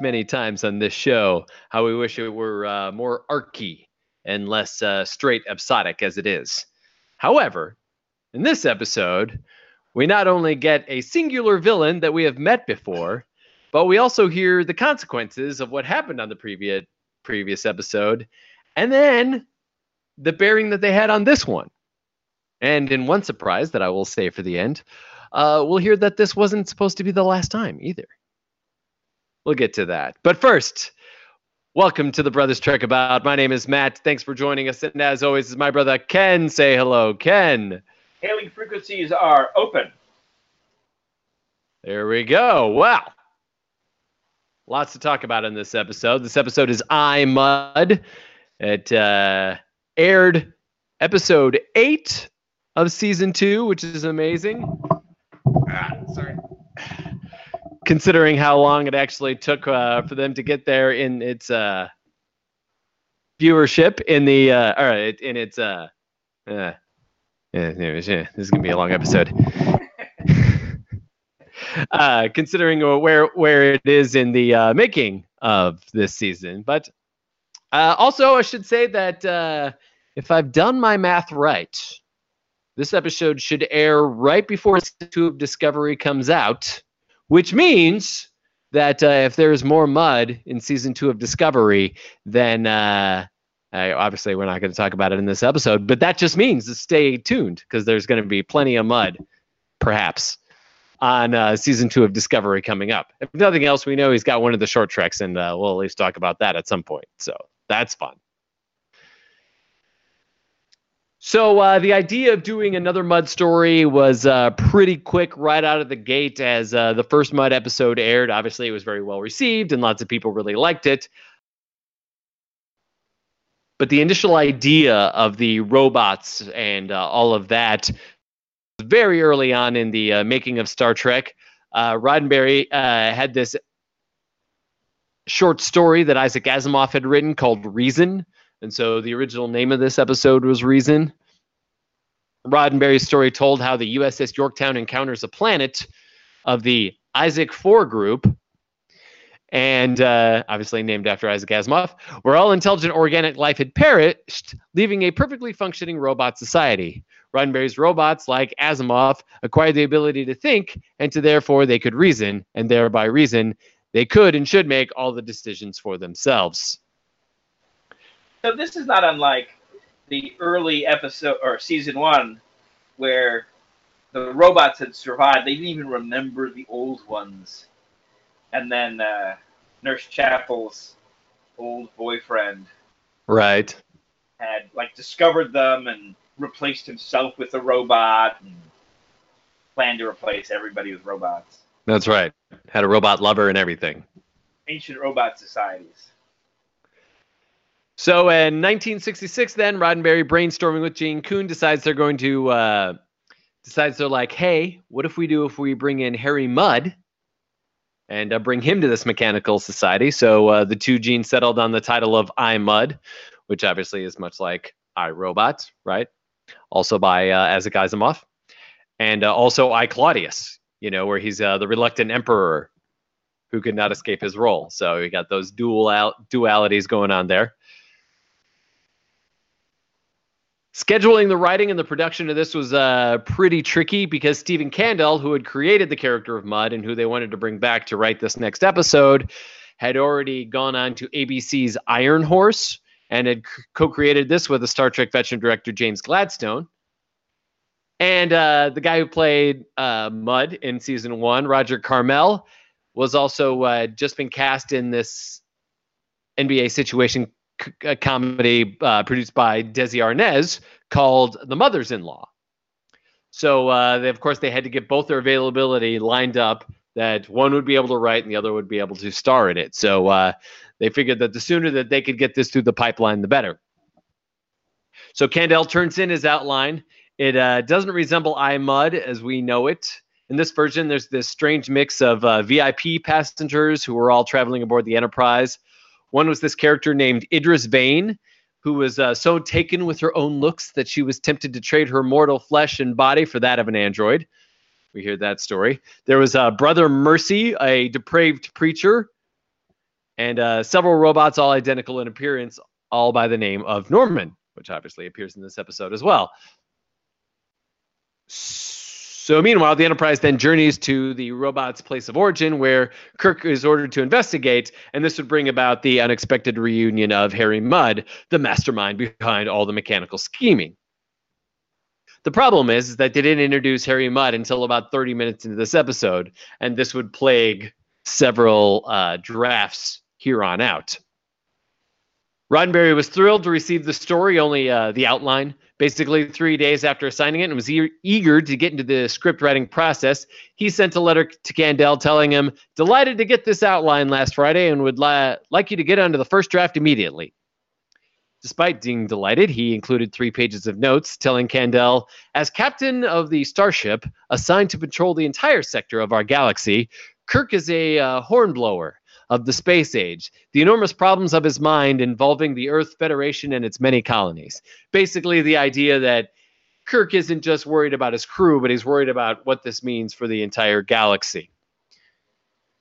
Many times on this show how we wish it were uh, more archy and less uh, straight episodic as it is. However, in this episode, we not only get a singular villain that we have met before, but we also hear the consequences of what happened on the previous previous episode, and then the bearing that they had on this one. And in one surprise that I will say for the end, uh, we'll hear that this wasn't supposed to be the last time either. We'll get to that. But first, welcome to the Brothers Trek About. My name is Matt. Thanks for joining us. And as always, is my brother Ken. Say hello, Ken. Hailing frequencies are open. There we go. Wow. Lots to talk about in this episode. This episode is I Mudd. It uh, aired episode eight of season two, which is amazing. Ah, sorry. Considering how long it actually took uh, for them to get there in its uh, viewership in the uh, or in its uh, uh, yeah, anyways, yeah, this is gonna be a long episode. uh, considering where where it is in the uh, making of this season, but uh, also I should say that uh, if I've done my math right, this episode should air right before two of Discovery comes out, which means that uh, if there's more Mudd in season two of Discovery, then uh, obviously we're not going to talk about it in this episode, but that just means to stay tuned because there's going to be plenty of Mudd, perhaps, on uh, season two of Discovery coming up. If nothing else, we know he's got one of the short treks, and uh, we'll at least talk about that at some point. So that's fun. So uh, the idea of doing another Mudd story was uh, pretty quick right out of the gate as uh, the first Mudd episode aired. Obviously, it was very well received and lots of people really liked it. But the initial idea of the robots and uh, all of that very early on in the uh, making of Star Trek. Uh, Roddenberry had this short story that Isaac Asimov had written called Reason. And so the original name of this episode was Reason. Roddenberry's story told how the USS Yorktown encounters a planet of the Isaac IV group, and uh, obviously named after Isaac Asimov, where all intelligent organic life had perished, leaving a perfectly functioning robot society. Roddenberry's robots, like Asimov, acquired the ability to think, and to therefore they could reason, and thereby reason they could and should make all the decisions for themselves. So this is not unlike the early episode or season one, where the robots had survived. They didn't even remember the old ones, and then uh, Nurse Chapel's old boyfriend, right, had like discovered them and replaced himself with a robot and planned to replace everybody with robots. That's right. Had a robot lover and everything. Ancient robot societies. So in 1966, then Roddenberry, brainstorming with Gene Coon, decides they're going to uh, decides they're like, hey, what if we do if we bring in Harry Mudd and uh, bring him to this mechanical society? So uh, the two Gene settled on the title of I Mudd, which obviously is much like I Robot, right? Also by uh, Isaac Asimov, and uh, also I Claudius, you know, where he's uh, the reluctant emperor who could not escape his role. So we got those dual dualities going on there. Scheduling the writing and the production of this was uh, pretty tricky because Stephen Kandel, who had created the character of Mudd and who they wanted to bring back to write this next episode, had already gone on to ABC's Iron Horse and had co created this with the Star Trek veteran director James Goldstone. And uh, the guy who played uh, Mudd in season one, Roger Carmel, was also uh, just been cast in this NBC situation comedy uh, produced by Desi Arnaz called The Mothers in Law. So, uh, they, of course, they had to get both their availability lined up that one would be able to write and the other would be able to star in it. So uh, they figured that the sooner that they could get this through the pipeline, the better. So Kandel turns in his outline. It uh, doesn't resemble I Mudd as we know it. In this version, there's this strange mix of uh, VIP passengers who were all traveling aboard the Enterprise. One was this character named Idris Vane, who was uh, so taken with her own looks that she was tempted to trade her mortal flesh and body for that of an android. We hear that story. There was uh, Brother Mercy, a depraved preacher, and uh, several robots, all identical in appearance, all by the name of Norman, which obviously appears in this episode as well. So, meanwhile, the Enterprise then journeys to the robot's place of origin, where Kirk is ordered to investigate, and this would bring about the unexpected reunion of Harry Mudd, the mastermind behind all the mechanical scheming. The problem is, is that they didn't introduce Harry Mudd until about 30 minutes into this episode, and this would plague several uh, drafts here on out. Roddenberry was thrilled to receive the story, only uh, the outline, basically three days after signing it, and was e- eager to get into the script writing process. He sent a letter to Kandel telling him, Delighted to get this outline last Friday and would li- like you to get onto the first draft immediately. Despite being delighted, he included three pages of notes telling Kandel, as captain of the starship assigned to patrol the entire sector of our galaxy, Kirk is a uh, hornblower of the space age, the enormous problems of his mind involving the Earth Federation and its many colonies. Basically, the idea that Kirk isn't just worried about his crew, but he's worried about what this means for the entire galaxy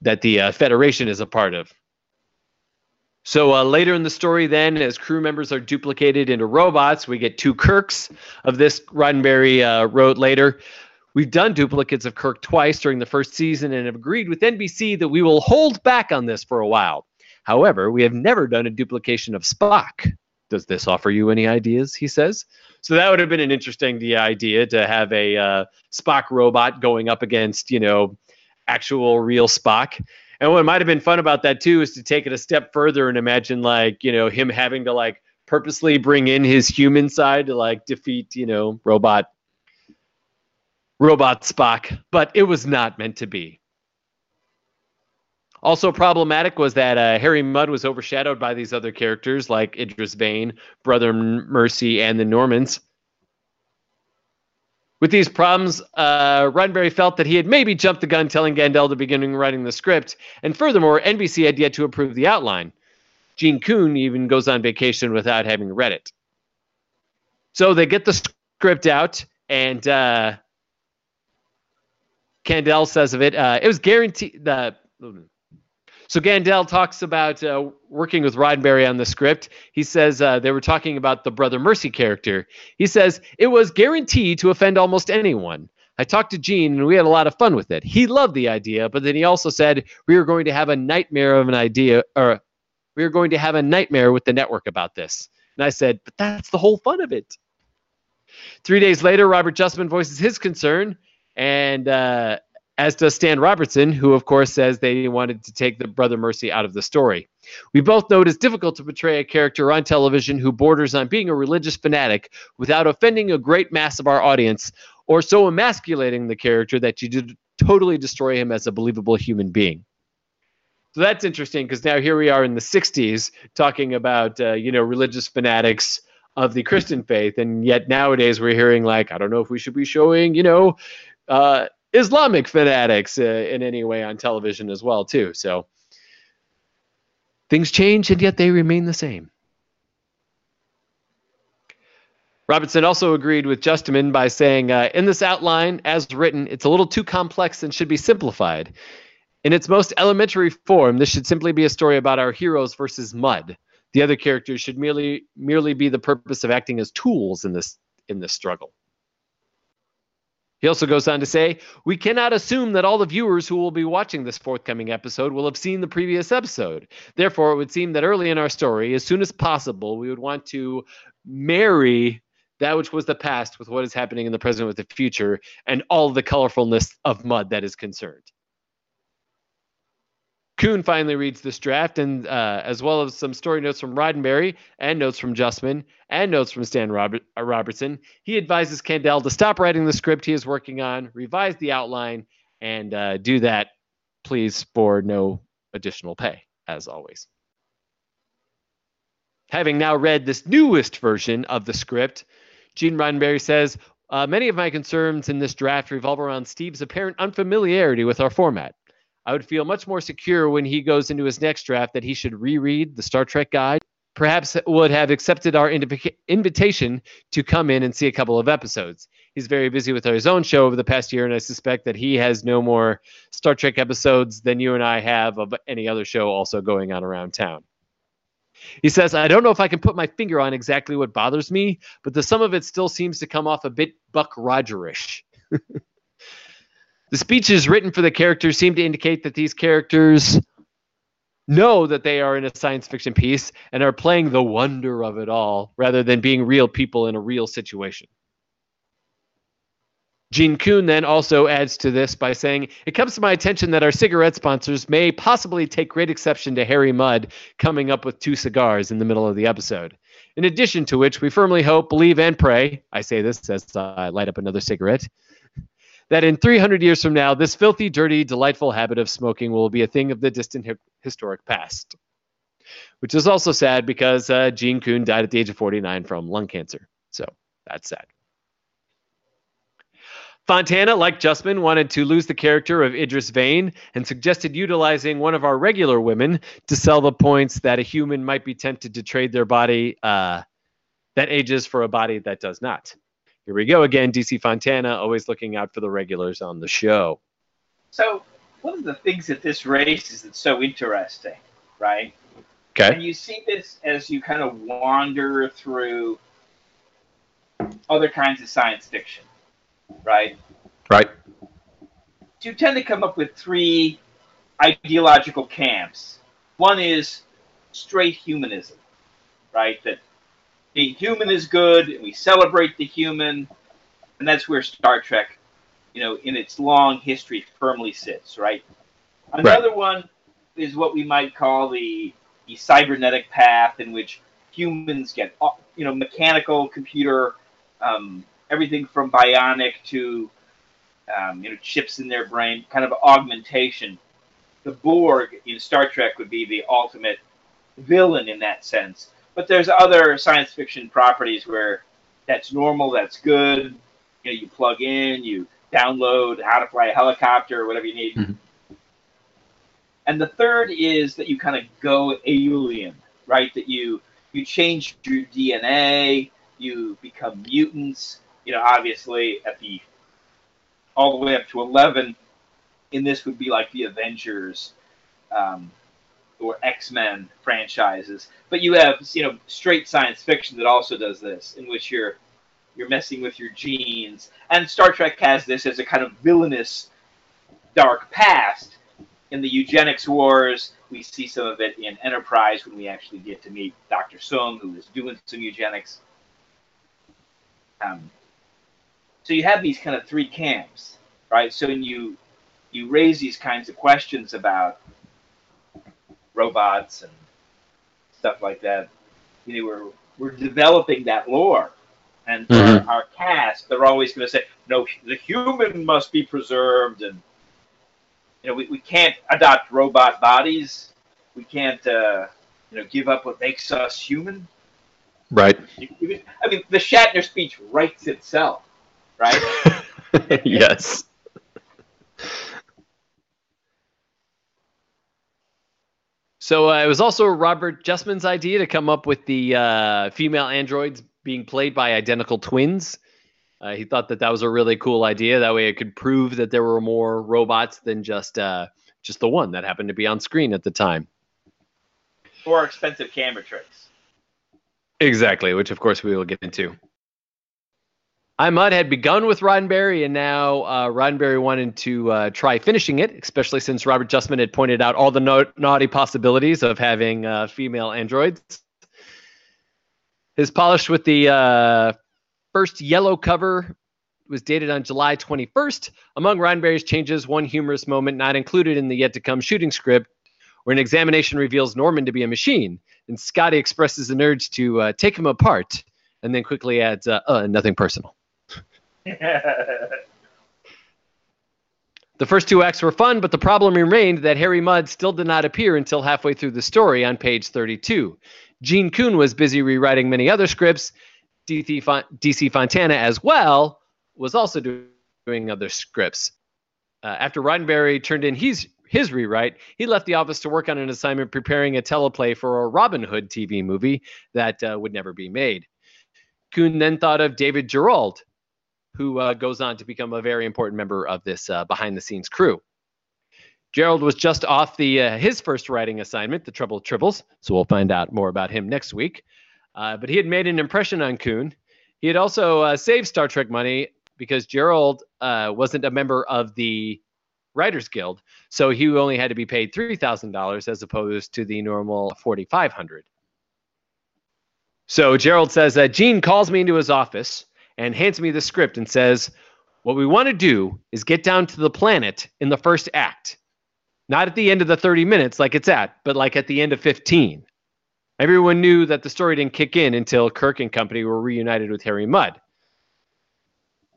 that the uh, Federation is a part of. So uh, later in the story, then, as crew members are duplicated into robots, we get two Kirks of this. Roddenberry uh, wrote later. We've done duplicates of Kirk twice during the first season and have agreed with NBC that we will hold back on this for a while. However, we have never done a duplication of Spock. Does this offer you any ideas? He says. So that would have been an interesting idea to have a uh, Spock robot going up against, you know, actual real Spock. And what might have been fun about that too is to take it a step further and imagine like, you know, him having to like purposely bring in his human side to like defeat, you know, robot robot Spock, but it was not meant to be. Also problematic was that uh, Harry Mudd was overshadowed by these other characters like Idris Vane, Brother Mercy, and the Normans. With these problems, uh, Roddenberry felt that he had maybe jumped the gun telling Kandel to begin writing the script, and furthermore, NBC had yet to approve the outline. Gene Coon even goes on vacation without having read it. So they get the script out, and uh, Kandel says of it, uh, it was guaranteed. The so Kandel talks about uh, working with Roddenberry on the script. He says uh, they were talking about the Brother Mercy character. He says it was guaranteed to offend almost anyone. I talked to Gene and we had a lot of fun with it. He loved the idea, but then he also said we were going to have a nightmare of an idea, or we were going to have a nightmare with the network about this. And I said, but that's the whole fun of it. Three days later, Robert Justman voices his concern and uh, as does Stan Robertson, who of course says they wanted to take the Brother Mercy out of the story. We both know it is difficult to portray a character on television who borders on being a religious fanatic without offending a great mass of our audience, or so emasculating the character that you totally destroy him as a believable human being. So that's interesting because now here we are in the 60s talking about uh, you know religious fanatics of the Christian faith, and yet nowadays we're hearing like I don't know if we should be showing you know uh, Islamic fanatics uh, in any way on television as well too. So things change and yet they remain the same. Robertson also agreed with Justman by saying, uh, in this outline, as written, it's a little too complex and should be simplified. In its most elementary form, this should simply be a story about our heroes versus Mudd. The other characters should merely merely be the purpose of acting as tools in this in this struggle. He also goes on to say, We cannot assume that all the viewers who will be watching this forthcoming episode will have seen the previous episode. Therefore, it would seem that early in our story, as soon as possible, we would want to marry that which was the past with what is happening in the present with the future and all the colorfulness of Mudd that is concerned. Coon finally reads this draft, and uh, as well as some story notes from Roddenberry and notes from Justman and notes from Stan Robert, uh, Robertson, he advises Kandel to stop writing the script he is working on, revise the outline, and uh, do that please for no additional pay, as always. Having now read this newest version of the script, Gene Roddenberry says, uh, Many of my concerns in this draft revolve around Steve's apparent unfamiliarity with our format. I would feel much more secure when he goes into his next draft that he should reread the Star Trek guide. Perhaps would have accepted our inv- invitation to come in and see a couple of episodes. He's very busy with his own show over the past year, and I suspect that he has no more Star Trek episodes than you and I have of any other show also going on around town. He says, I don't know if I can put my finger on exactly what bothers me, but the sum of it still seems to come off a bit Buck Rogerish. the speeches written for the characters seem to indicate that these characters know that they are in a science fiction piece and are playing the wonder of it all rather than being real people in a real situation. Gene Coon then also adds to this by saying, It comes to my attention that our cigarette sponsors may possibly take great exception to Harry Mudd coming up with two cigars in the middle of the episode. In addition to which, we firmly hope, believe, and pray I say this as I light up another cigarette that in 300 years from now, this filthy, dirty, delightful habit of smoking will be a thing of the distant hi- historic past. Which is also sad because uh, Gene Coon died at the age of 49 from lung cancer. So that's sad. Fontana, like Justman, wanted to lose the character of Idris Vane and suggested utilizing one of our regular women to sell the points that a human might be tempted to trade their body uh, that ages for a body that does not. Here we go again, DC Fontana, always looking out for the regulars on the show. So, one of the things that this race is that's so interesting, right? Okay. And you see this as you kind of wander through other kinds of science fiction, right? Right. You tend to come up with three ideological camps. One is straight humanism, right? That the human is good, and we celebrate the human, and that's where Star Trek, you know, in its long history, firmly sits, right? Another one is what we might call the the cybernetic path, in which humans get, uh, you know, mechanical, computer, um, everything from bionic to, um, you know, chips in their brain, kind of augmentation. The Borg in Star Trek would be the ultimate villain in that sense. But there's other science fiction properties where that's normal, that's good. You know, you plug in, you download how to fly a helicopter or whatever you need. Mhm. And the third is that you kind of go alien, right? That you you change your DNA, you become mutants. You know, obviously at the all the way up to eleven. In this would be like the Avengers, um, or X Men franchises. But you have you know straight science fiction that also does this, in which you're you're messing with your genes. And Star Trek has this as a kind of villainous dark past. In the eugenics wars, we see some of it in Enterprise when we actually get to meet Dr. Soong, who is doing some eugenics. Um, so you have these kind of three camps, right? So when you you raise these kinds of questions about robots and stuff like that, you know, we're we're developing that lore. And for Mhm. our cast, they're always going to say, "No, the human must be preserved," and you know, we, we can't adopt robot bodies. We can't, uh, you know, give up what makes us human. Right. I mean, the Shatner speech writes itself, right? yes. So uh, it was also Robert Justman's idea to come up with the uh, female androids being played by identical twins. Uh, he thought that that was a really cool idea. That way, it could prove that there were more robots than just uh, just the one that happened to be on screen at the time. or expensive camera tricks. Exactly, which of course we will get into. I Mudd had begun with Roddenberry, and now uh, Roddenberry wanted to uh, try finishing it, especially since Robert Justman had pointed out all the naughty possibilities of having uh, female androids. His polished with the uh, first yellow cover was dated on July 21st. Among Roddenberry's changes, one humorous moment not included in the yet to come shooting script, where an examination reveals Norman to be a machine, and Scotty expresses an urge to uh, take him apart, and then quickly adds, uh, nothing personal. The first two acts were fun, but the problem remained that Harry Mudd still did not appear until halfway through the story on page 32. Gene Coon was busy rewriting many other scripts. DC Fontana, as well, was also doing other scripts. Uh, after Roddenberry turned in his, his rewrite, he left the office to work on an assignment preparing a teleplay for a Robin Hood TV movie that uh, would never be made. Coon then thought of David Gerrold, who uh, goes on to become a very important member of this uh, behind the scenes crew. Gerrold was just off the uh, his first writing assignment, The Trouble Tribbles, so we'll find out more about him next week. Uh, but he had made an impression on Coon. He had also uh, saved Star Trek money because Gerrold uh, wasn't a member of the Writers Guild, so he only had to be paid three thousand dollars as opposed to the normal 4,500. So Gerrold says that Gene calls me into his office and hands me the script and says, What we want to do is get down to the planet in the first act. Not at the end of the 30 minutes like it's at, but like at the end of 15. Everyone knew that the story didn't kick in until Kirk and company were reunited with Harry Mudd.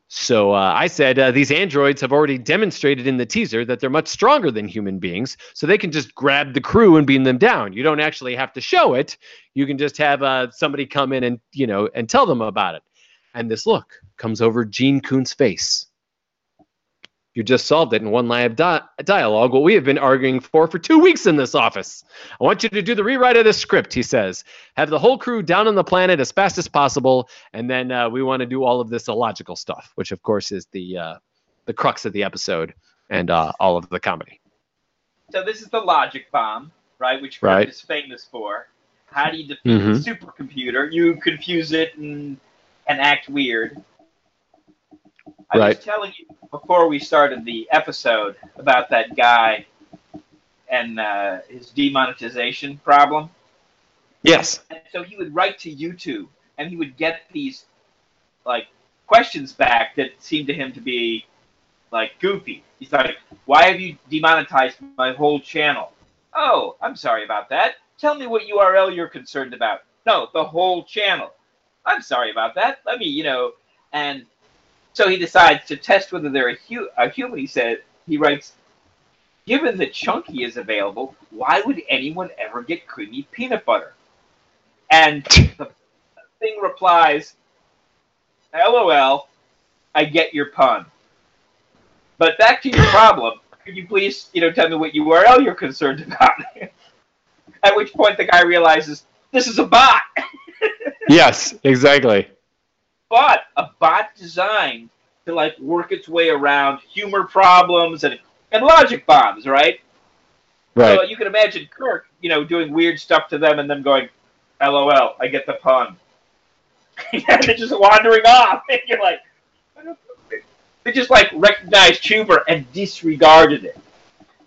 So uh, I said, uh, these androids have already demonstrated in the teaser that they're much stronger than human beings, so they can just grab the crew and beam them down. You don't actually have to show it. You can just have uh, somebody come in and you know and tell them about it. And this look comes over Gene Coon's face. You just solved it in one line of di- dialogue, what we have been arguing for for two weeks in this office. I want you to do the rewrite of the script, he says. Have the whole crew down on the planet as fast as possible, and then uh, we want to do all of this illogical stuff, which of course is the uh, the crux of the episode and uh, all of the comedy. So this is the logic bomb, right? Which Kirk right. is famous for. How do you defeat mm-hmm. a supercomputer? You confuse it and and act weird. I right. was telling you before we started the episode about that guy and uh, his demonetization problem. Yes. And so he would write to YouTube and he would get these like questions back that seemed to him to be like goofy. He's like, "Why have you demonetized my whole channel?" Oh, I'm sorry about that. Tell me what URL you're concerned about. No, the whole channel. I'm sorry about that. Let me, you know, and so he decides to test whether they're a, hu- a human. He said, he writes, given that Chunky is available, why would anyone ever get creamy peanut butter? And the thing replies, LOL, I get your pun. But back to your problem. Could you please, you know, tell me what URL you're concerned about? At which point the guy realizes this is a bot. yes, exactly but a bot designed to like work its way around humor problems and and logic bombs, right? Right. So you can imagine Kirk, you know, doing weird stuff to them and them going, "LOL, I get the pun," and they're just wandering off, and you're like, they just like recognized humor and disregarded it,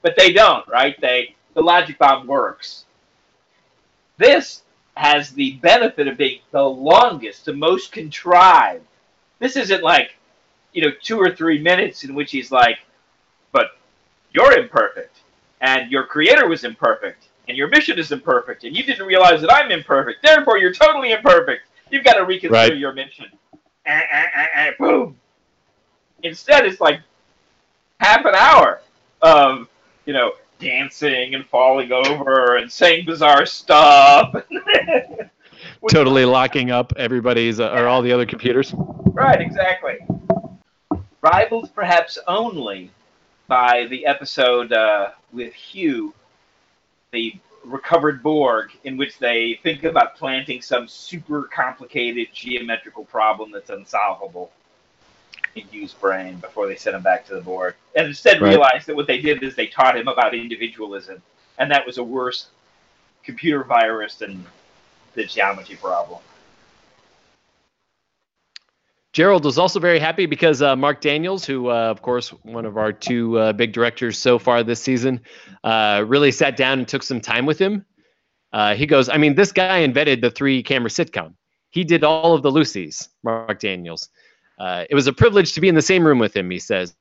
but they don't, right? They the logic bomb works. This has the benefit of being the longest, the most contrived. This isn't like, you know, two or three minutes in which he's like, but you're imperfect, and your creator was imperfect, and your mission is imperfect, and you didn't realize that I'm imperfect. Therefore, you're totally imperfect. You've got to reconsider right. your mission. Eh, eh, eh, boom. Instead, it's like half an hour of, you know, dancing and falling over and saying bizarre stuff. totally locking up everybody's uh, or all the other computers. Right, exactly. Rivaled perhaps only by the episode uh, with Hugh, the recovered Borg, in which they think about planting some super complicated geometrical problem that's unsolvable Hugh's brain before they sent him back to the Borg, and instead right. realized that what they did is they taught him about individualism, and that was a worse computer virus than the geometry problem. Gerrold was also very happy because uh, Mark Daniels, who, uh, of course, one of our two uh, big directors so far this season, uh, really sat down and took some time with him. Uh, he goes, I mean, this guy invented the three camera sitcom. He did all of the Lucys, Mark Daniels. Uh, it was a privilege to be in the same room with him, he says.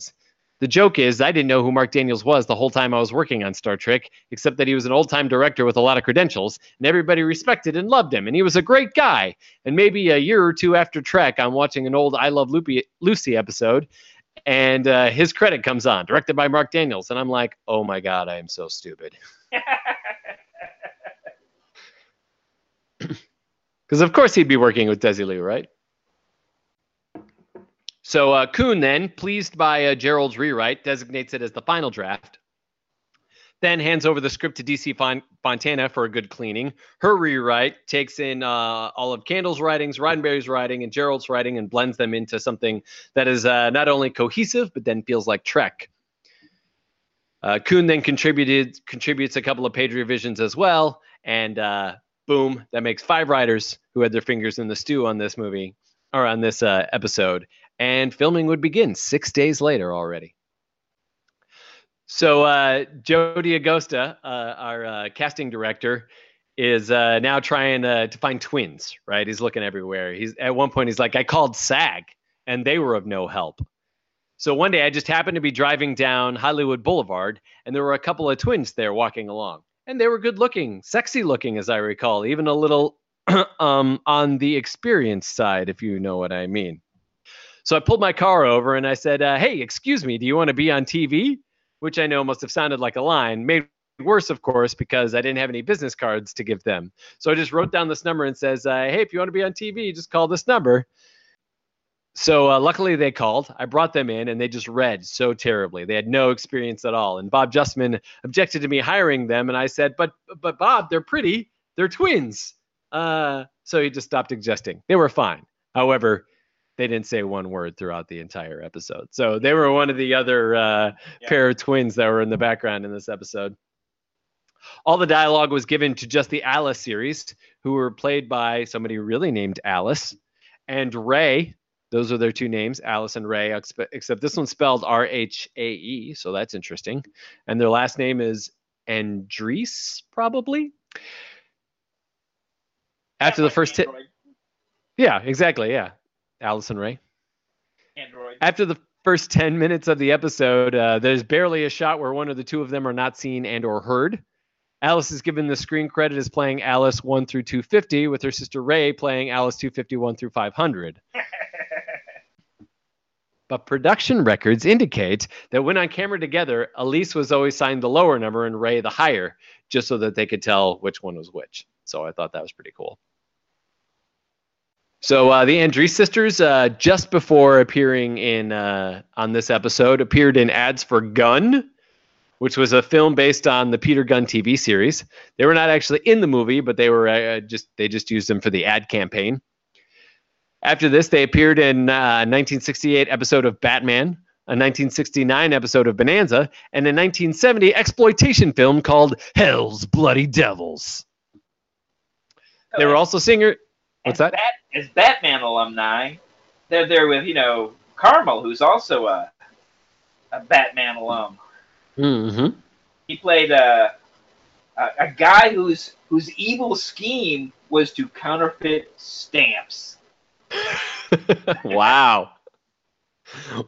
The joke is, I didn't know who Mark Daniels was the whole time I was working on Star Trek, except that he was an old time director with a lot of credentials, and everybody respected and loved him, and he was a great guy. And maybe a year or two after Trek, I'm watching an old I Love Lucy episode, and uh, his credit comes on, directed by Mark Daniels, and I'm like, oh my god, I am so stupid. Because of course he'd be working with Desi Desilu, right? So uh, Coon then, pleased by uh, Gerrold's rewrite, designates it as the final draft. Then hands over the script to DC Fon- Fontana for a good cleaning. Her rewrite takes in uh, all of Kandel's writings, Roddenberry's writing, and Gerrold's writing and blends them into something that is uh, not only cohesive but then feels like Trek. Uh, Coon then contributed contributes a couple of page revisions as well, and uh, boom, that makes five writers who had their fingers in the stew on this movie or on this uh, episode, and filming would begin six days later already. So uh, Joe D'Agosta, uh, our uh, casting director, is uh, now trying uh, to find twins. Right, he's looking everywhere. He's at one point he's like, I called SAG, and they were of no help. So one day I just happened to be driving down Hollywood Boulevard, and there were a couple of twins there walking along, and they were good looking, sexy looking, as I recall, even a little um, on the experience side, if you know what I mean. So I pulled my car over and I said, uh, "Hey, excuse me, do you want to be on TV?" which I know must have sounded like a line. Made worse, of course, because I didn't have any business cards to give them. So I just wrote down this number and says, uh, "Hey, if you want to be on TV, just call this number." So uh, luckily they called. I brought them in, and they just read so terribly. They had no experience at all. And Bob Justman objected to me hiring them, and I said, "But, but Bob, they're pretty. They're twins." Uh, so he just stopped adjusting. They were fine. However, they didn't say one word throughout the entire episode. So they were one of the other uh, yeah. pair of twins that were in the background in this episode. All the dialogue was given to just the Alice series, who were played by somebody really named Alice and Rhae. Those are their two names, Alice and Rhae, except this one's spelled R H A E, so that's interesting. And their last name is Andrece, probably. After the first hit. Yeah, exactly. Yeah. Allison Ray. Android. After the first 10 minutes of the episode, uh, there's barely a shot where one of the two of them are not seen and or heard. Alice is given the screen credit as playing Alice 1 through 250, with her sister Rhae playing Alice 251 through 500. but production records indicate that when on camera together, Elise was always signed the lower number and Rhae the higher, just so that they could tell which one was which. So I thought that was pretty cool. So uh, the Andrece sisters, uh, just before appearing in uh, on this episode, appeared in ads for Gunn, which was a film based on the Peter Gunn TV series. They were not actually in the movie, but they were uh, just they just used them for the ad campaign. After this, they appeared in a uh, 1968 episode of Batman, a 1969 episode of Bonanza, and a 1970 exploitation film called Hell's Bloody Devils. They were also singer. What's that? Bat- as Batman alumni, they're there with you know Carmel, who's also a a Batman alum. Mm-hmm. He played a, a a guy whose whose evil scheme was to counterfeit stamps. wow,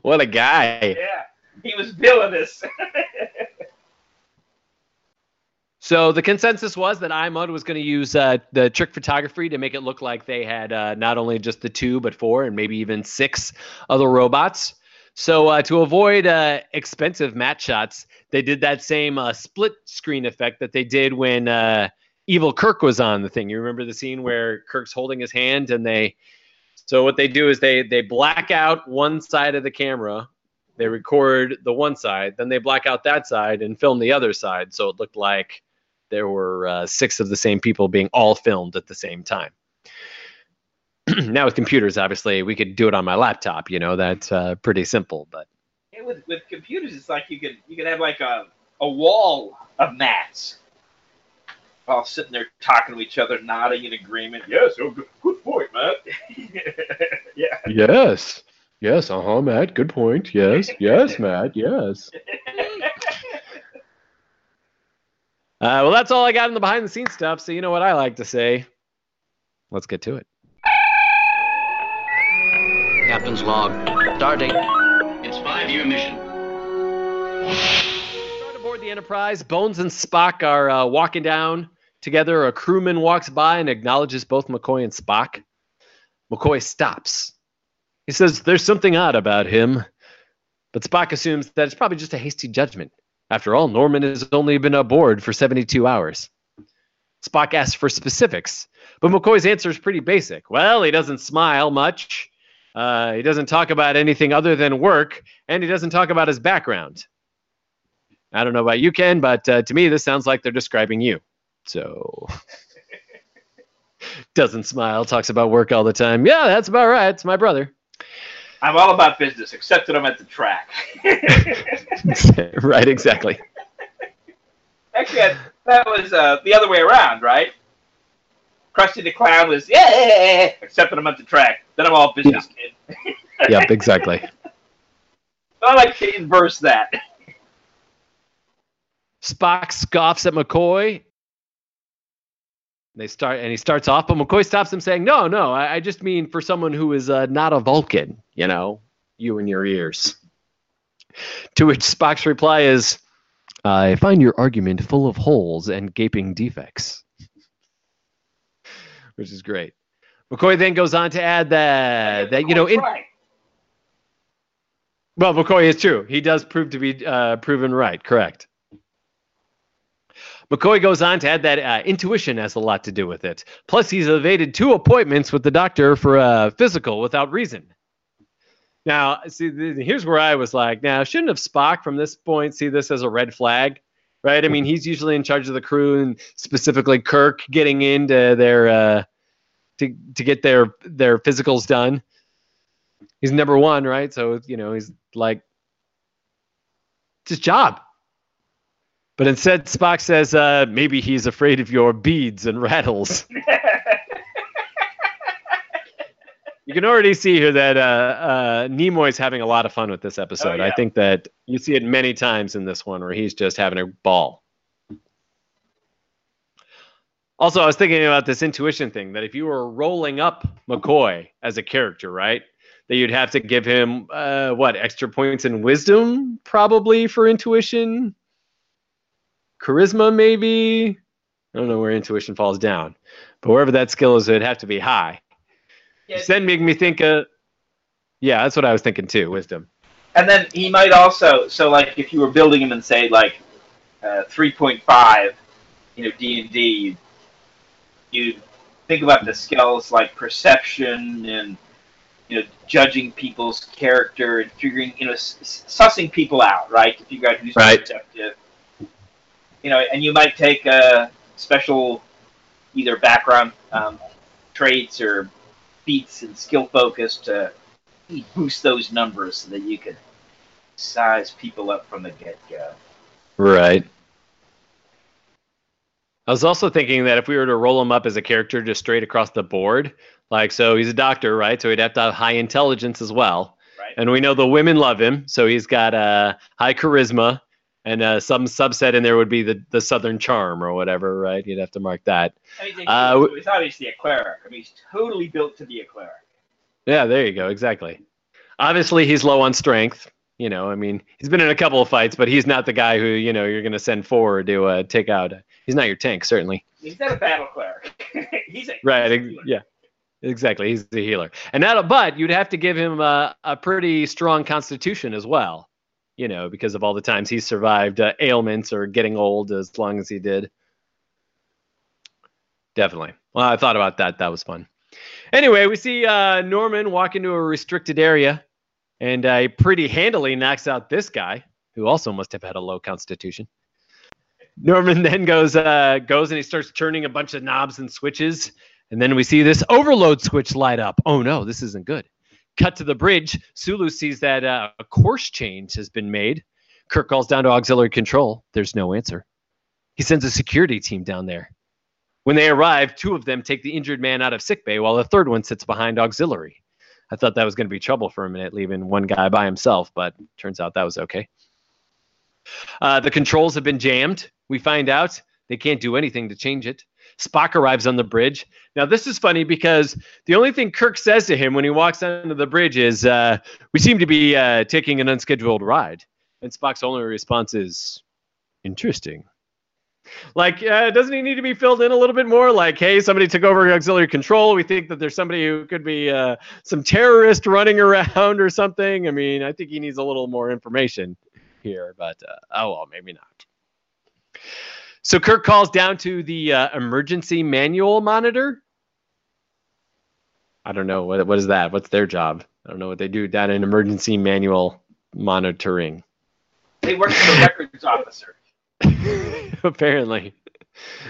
what a guy! Yeah, he was villainous. So the consensus was that I Mudd was going to use uh, the trick photography to make it look like they had uh, not only just the two, but four and maybe even six other robots. So uh, to avoid uh, expensive matte shots, they did that same uh, split screen effect that they did when uh, Evil Kirk was on the thing. You remember the scene where Kirk's holding his hand and they. So what they do is they they black out one side of the camera they record the one side, then they black out that side and film the other side. So it looked like there were uh, six of the same people being all filmed at the same time. now with computers, obviously, we could do it on my laptop. You know, that's uh, pretty simple. But yeah, with with computers, it's like you could you could have like a a wall of mats, all sitting there talking to each other, nodding in agreement. Yes, oh, good, good point, Matt. yeah. Yes. Yes. Uh huh, Matt. Good point. Yes. Yes, Matt. Yes. Uh, well, that's all I got in the behind the scenes stuff. So you know what I like to say. Let's get to it. Captain's log. Stardate. It's five-year mission. Start aboard the Enterprise. Bones and Spock are uh, walking down together. A crewman walks by and acknowledges both McCoy and Spock. McCoy stops. He says, "There's something odd about him. But Spock assumes that it's probably just a hasty judgment. After all, Norman has only been aboard for 72 hours. Spock asks for specifics, but McCoy's answer is pretty basic. Well, he doesn't smile much. Uh, he doesn't talk about anything other than work, and he doesn't talk about his background. I don't know about you, Ken, but uh, to me, this sounds like they're describing you. So, doesn't smile, talks about work all the time. Yeah, that's about right. It's my brother. I'm all about business, except that I'm at the track. right, exactly. Actually, that was uh, the other way around, right? Krusty the Clown was, yeah, except that I'm at the track. Then I'm all business kid. yep, exactly. I like to inverse that. Spock scoffs at McCoy. They start, and he starts off, but McCoy stops him, saying, "No, no, I, I just mean for someone who is uh, not a Vulcan, you know, you and your ears." To which Spock's reply is, "I find your argument full of holes and gaping defects," which is great. McCoy then goes on to add that that you know, in, right. well, McCoy is true. He does prove to be uh, proven right. Correct. McCoy goes on to add that uh, intuition has a lot to do with it. Plus, he's evaded two appointments with the doctor for a physical without reason. Now, see, th- here's where I was like, now, shouldn't have Spock from this point see this as a red flag? Right? I mean, he's usually in charge of the crew, and specifically Kirk getting into their uh, to to get their their physicals done. He's number one, right? So you know, he's like, it's his job. But instead, Spock says uh, maybe he's afraid of your beads and rattles. you can already see here that uh, uh, Nimoy's having a lot of fun with this episode. Oh, I think that you see it many times in this one where he's just having a ball. Also, I was thinking about this intuition thing that if you were rolling up McCoy as a character, right? That you'd have to give him uh, what extra points in wisdom, probably for intuition charisma maybe i don't know where intuition falls down but wherever that skill is it'd have to be high Yeah, then make me think of yeah that's what i was thinking too wisdom and then he might also, so like if you were building him and say like uh, 3.5, you know, D and D, you think about the skills like perception and you know judging people's character and figuring, you know, s- sussing people out, right? To figure out who's Right. perceptive. You know, and you might take a special either background um, traits or feats and skill focus to boost those numbers so that you could size people up from the get go. right i was also thinking that if we were to roll him up as a character just straight across the board like so he's a doctor right so he'd have to have high intelligence as well Right. and we know the women love him so he's got uh, high charisma and uh, some subset in there would be the, the southern charm or whatever right you'd have to mark that I mean, he's, Uh, he's obviously a cleric. I mean, he's totally built to be a cleric. Yeah, there you go. Exactly. Obviously, he's low on strength. You know, I mean, he's been in a couple of fights, but he's not the guy who you know you're going to send forward to uh, take out. He's not your tank, certainly. He's not a battle cleric. he's a Right. he's a yeah. Exactly. He's the healer, and that. But you'd have to give him a, a pretty strong constitution as well. You know, because of all the times he survived uh, ailments or getting old as long as he did. Definitely. Well, I thought about that. That was fun. Anyway, we see uh, Norman walk into a restricted area, and uh, he pretty handily knocks out this guy, who also must have had a low constitution. Norman then goes uh, goes and he starts turning a bunch of knobs and switches, and then we see this overload switch light up. Oh no, this isn't good. Cut to the bridge. Sulu sees that uh, a course change has been made. Kirk calls down to auxiliary control. There's no answer. He sends a security team down there. When they arrive, two of them take the injured man out of sickbay while the third one sits behind auxiliary. I thought that was going to be trouble for a minute, leaving one guy by himself, but turns out that was okay. Uh, the controls have been jammed. We find out they can't do anything to change it. Spock arrives on the bridge. Now, this is funny because the only thing Kirk says to him when he walks onto the bridge is, uh, We seem to be uh, taking an unscheduled ride. And Spock's only response is, Interesting. Like, uh, doesn't he need to be filled in a little bit more? Like, hey, somebody took over auxiliary control. We think that there's somebody who could be uh, some terrorist running around or something. I mean, I think he needs a little more information here, but uh, oh well, maybe not. So Kirk calls down to the uh, emergency manual monitor. I don't know what what is that. What's their job? I don't know what they do down in emergency manual monitoring. They work for the records officer. Apparently,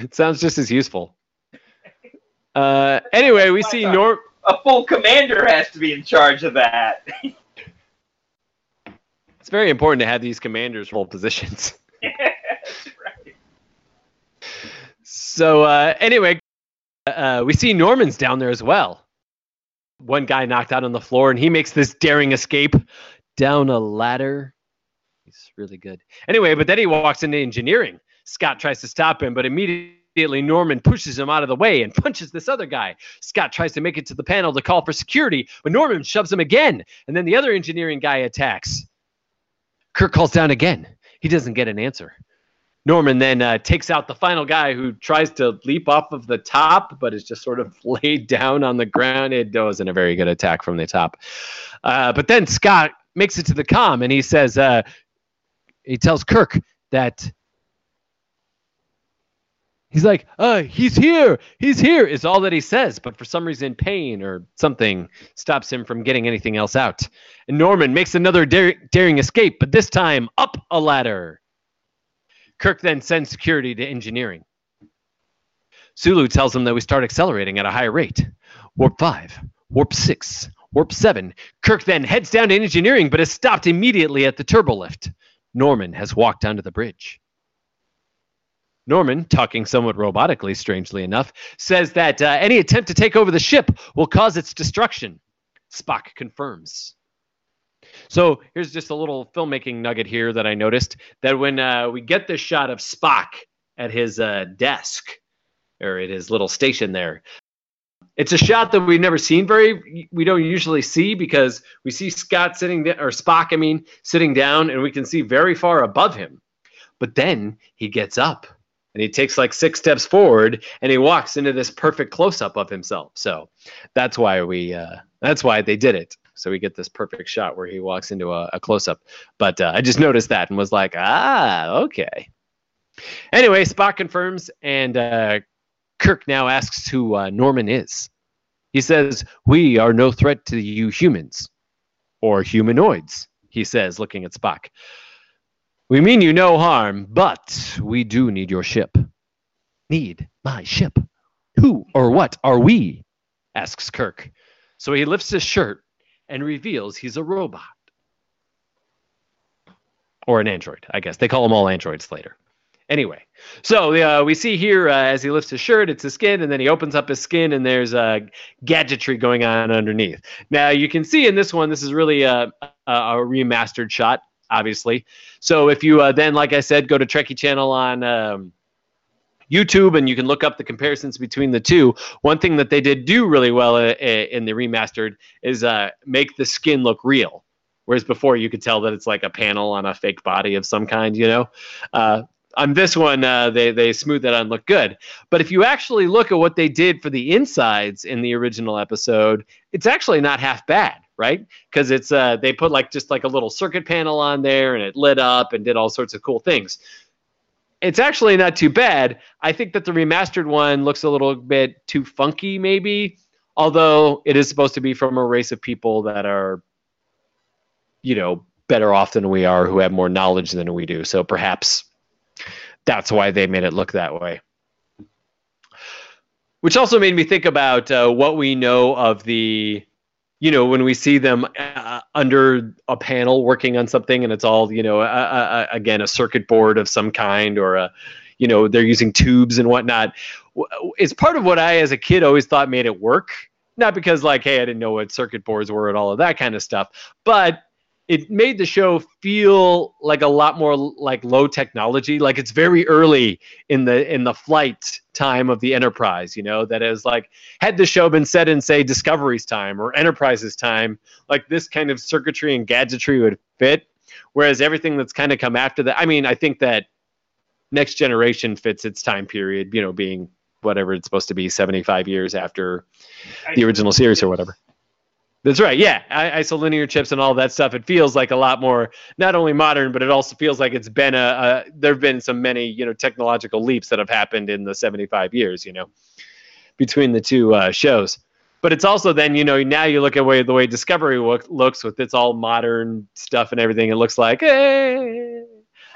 it sounds just as useful. Uh, anyway, we see Norm. A full commander has to be in charge of that. It's very important to have these commanders hold positions. So uh, anyway, uh, we see Norman's down there as well. One guy knocked out on the floor, and he makes this daring escape down a ladder. He's really good. Anyway, but then he walks into engineering. Scott tries to stop him, but immediately Norman pushes him out of the way and punches this other guy. Scott tries to make it to the panel to call for security, but Norman shoves him again, and then the other engineering guy attacks. Kirk calls down again. He doesn't get an answer. Norman then uh, takes out the final guy who tries to leap off of the top, but is just sort of laid down on the ground. It wasn't a very good attack from the top. Uh, but then Scott makes it to the com and he says, uh, he tells Kirk that he's like, uh, he's here, he's here, is all that he says. But for some reason, pain or something stops him from getting anything else out. And Norman makes another dar- daring escape, but this time up a ladder. Kirk then sends security to engineering. Sulu tells him that we start accelerating at a higher rate. Warp 5, Warp 6, Warp 7. Kirk then heads down to engineering, but is stopped immediately at the turbolift. Norman has walked onto the bridge. Norman, talking somewhat robotically, strangely enough, says that uh, any attempt to take over the ship will cause its destruction. Spock confirms. So here's just a little filmmaking nugget here that I noticed that when uh, we get this shot of Spock at his uh, desk or at his little station there, it's a shot that we've never seen very. We don't usually see because we see Scott sitting there, or Spock, I mean, sitting down, and we can see very far above him. But then he gets up and he takes like six steps forward and he walks into this perfect close up of himself. So that's why we uh, that's why they did it. So we get this perfect shot where he walks into a, a close up. But uh, I just noticed that and was like, ah, okay. Anyway, Spock confirms, and uh, Kirk now asks who uh, Norman is. He says, We are no threat to you humans or humanoids, he says, looking at Spock. We mean you no harm, but we do need your ship. Need my ship? Who or what are we? asks Kirk. So he lifts his shirt and reveals he's a robot. Or an android, I guess. They call them all androids later. Anyway, so uh, we see here uh, as he lifts his shirt, it's his skin, and then he opens up his skin, and there's uh, gadgetry going on underneath. Now you can see in this one, this is really a, a, remastered shot, obviously. So if you uh, then, like I said, go to Trekkie Channel on um, YouTube and you can look up the comparisons between the two. One thing that they did do really well uh, in the remastered is uh, make the skin look real. Whereas before you could tell that it's like a panel on a fake body of some kind, you know. Uh, on this one, uh, they they smooth that on, look good. But if you actually look at what they did for the insides in the original episode, it's actually not half bad, right? Because it's uh, they put like just like a little circuit panel on there, and it lit up and did all sorts of cool things. It's actually not too bad. I think that the remastered one looks a little bit too funky, maybe. Although it is supposed to be from a race of people that are, you know, better off than we are, who have more knowledge than we do. So perhaps that's why they made it look that way. Which also made me think about uh, what we know of the, you know, when we see them uh, under a panel working on something and it's all, you know, a, a, again, a circuit board of some kind or a, you know, they're using tubes and whatnot. It's part of what I, as a kid, always thought made it work. Not because, like, hey, I didn't know what circuit boards were and all of that kind of stuff, but it made the show feel like a lot more like low technology. Like it's very early in the in the flight time of the enterprise you know? That is like had the show been set in say discovery's time or enterprise's time like this kind of circuitry and gadgetry would fit. Whereas everything that's kind of come after that i mean i think that Next Generation fits its time period, you know, being whatever it's supposed to be, 75 years after the original series or whatever. That's right. Yeah, I, isolinear chips and all that stuff. It feels like a lot more, not only modern, but it also feels like it's been a. a there've been so many, you know, technological leaps that have happened in the 75 years, you know, between the two uh, shows. But it's also then, you know, now you look at way the way Discovery look, looks with its all modern stuff and everything. It looks like, eh.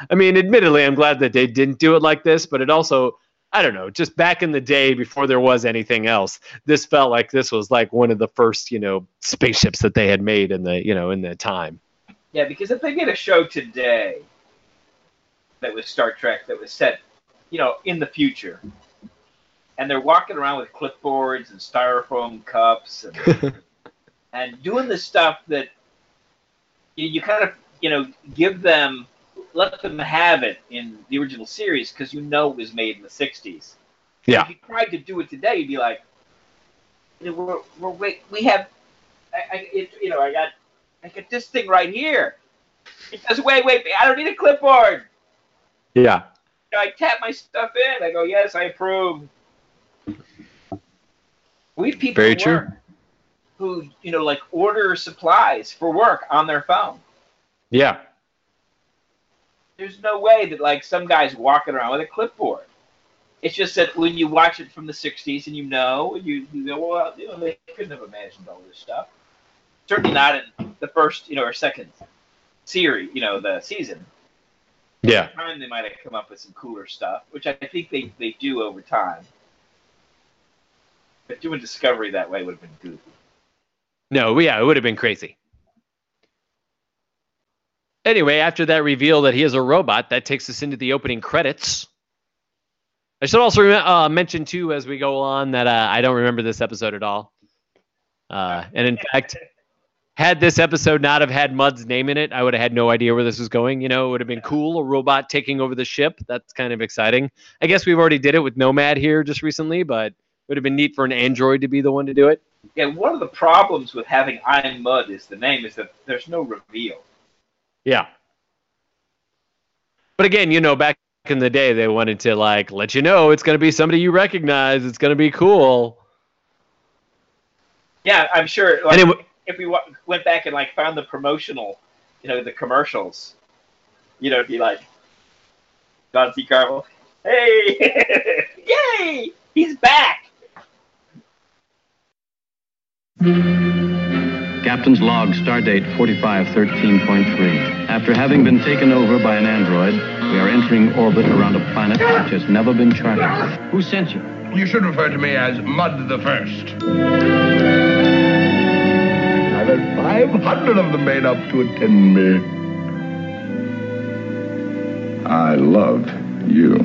I mean, admittedly, I'm glad that they didn't do it like this, but it also I don't know, just back in the day before there was anything else, this felt like this was like one of the first, you know, spaceships that they had made in the, you know, in the time. Yeah, because if they made a show today that was Star Trek that was set, you know, in the future, and they're walking around with clipboards and styrofoam cups and, and doing the stuff that you, you kind of, you know, give them let them have it in the original series because you know it was made in the 60s. Yeah. If you tried to do it today, you'd be like, you know, we're, we're, we have, I, I, it, you know, I got, I got this thing right here. It says, wait, wait, I don't need a clipboard. Yeah. You know, I tap my stuff in. I go, yes, I approve. We have people Very true. who, you know, like order supplies for work on their phone. Yeah. There's no way that like some guy's walking around with a clipboard. It's just that when you watch it from the '60s and you know, you, you go, well, you know, they couldn't have imagined all this stuff. Certainly not in the first, you know, or second series, you know, the season. Yeah. Time they might have come up with some cooler stuff, which I think they, they do over time. But doing Discovery that way would have been goofy. No, yeah, it would have been crazy. Anyway, after that reveal that he is a robot, that takes us into the opening credits. I should also rem- uh, mention too, as we go on, that uh, I don't remember this episode at all. Uh, and in fact, had this episode not have had Mudd's name in it, I would have had no idea where this was going. You know, it would have been cool, a robot taking over the ship. That's kind of exciting. I guess we've already did it with Nomad here just recently, but it would have been neat for an android to be the one to do it. Yeah, one of the problems with having I Mudd is the name is that there's no reveal. Yeah. But again, you know, back in the day, they wanted to like let you know it's going to be somebody you recognize. It's going to be cool. Yeah, I'm sure. Like, w- if we wa- went back and like found the promotional, you know, the commercials, you know, it'd be like John C. Carmel, hey, yay, he's back. Captain's log, stardate 4513.3. After having been taken over by an android, we are entering orbit around a planet which has never been charted. Who sent you? You should refer to me as Mudd the First. I've had 500 of them made up to attend me. I love you.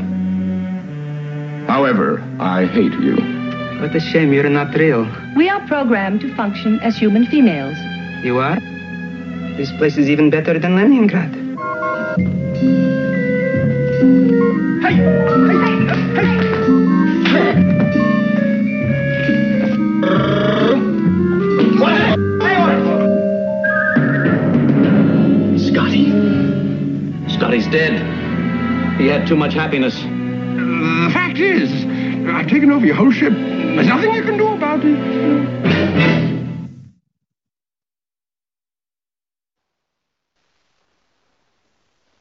However, I hate you. What a shame you're not real. We are programmed to function as human females. You are? This place is even better than Leningrad. Hey! Hey! Hey! Scotty. Scotty's dead. He had too much happiness. The fact is, I've taken over your whole ship. There's nothing you can do about it.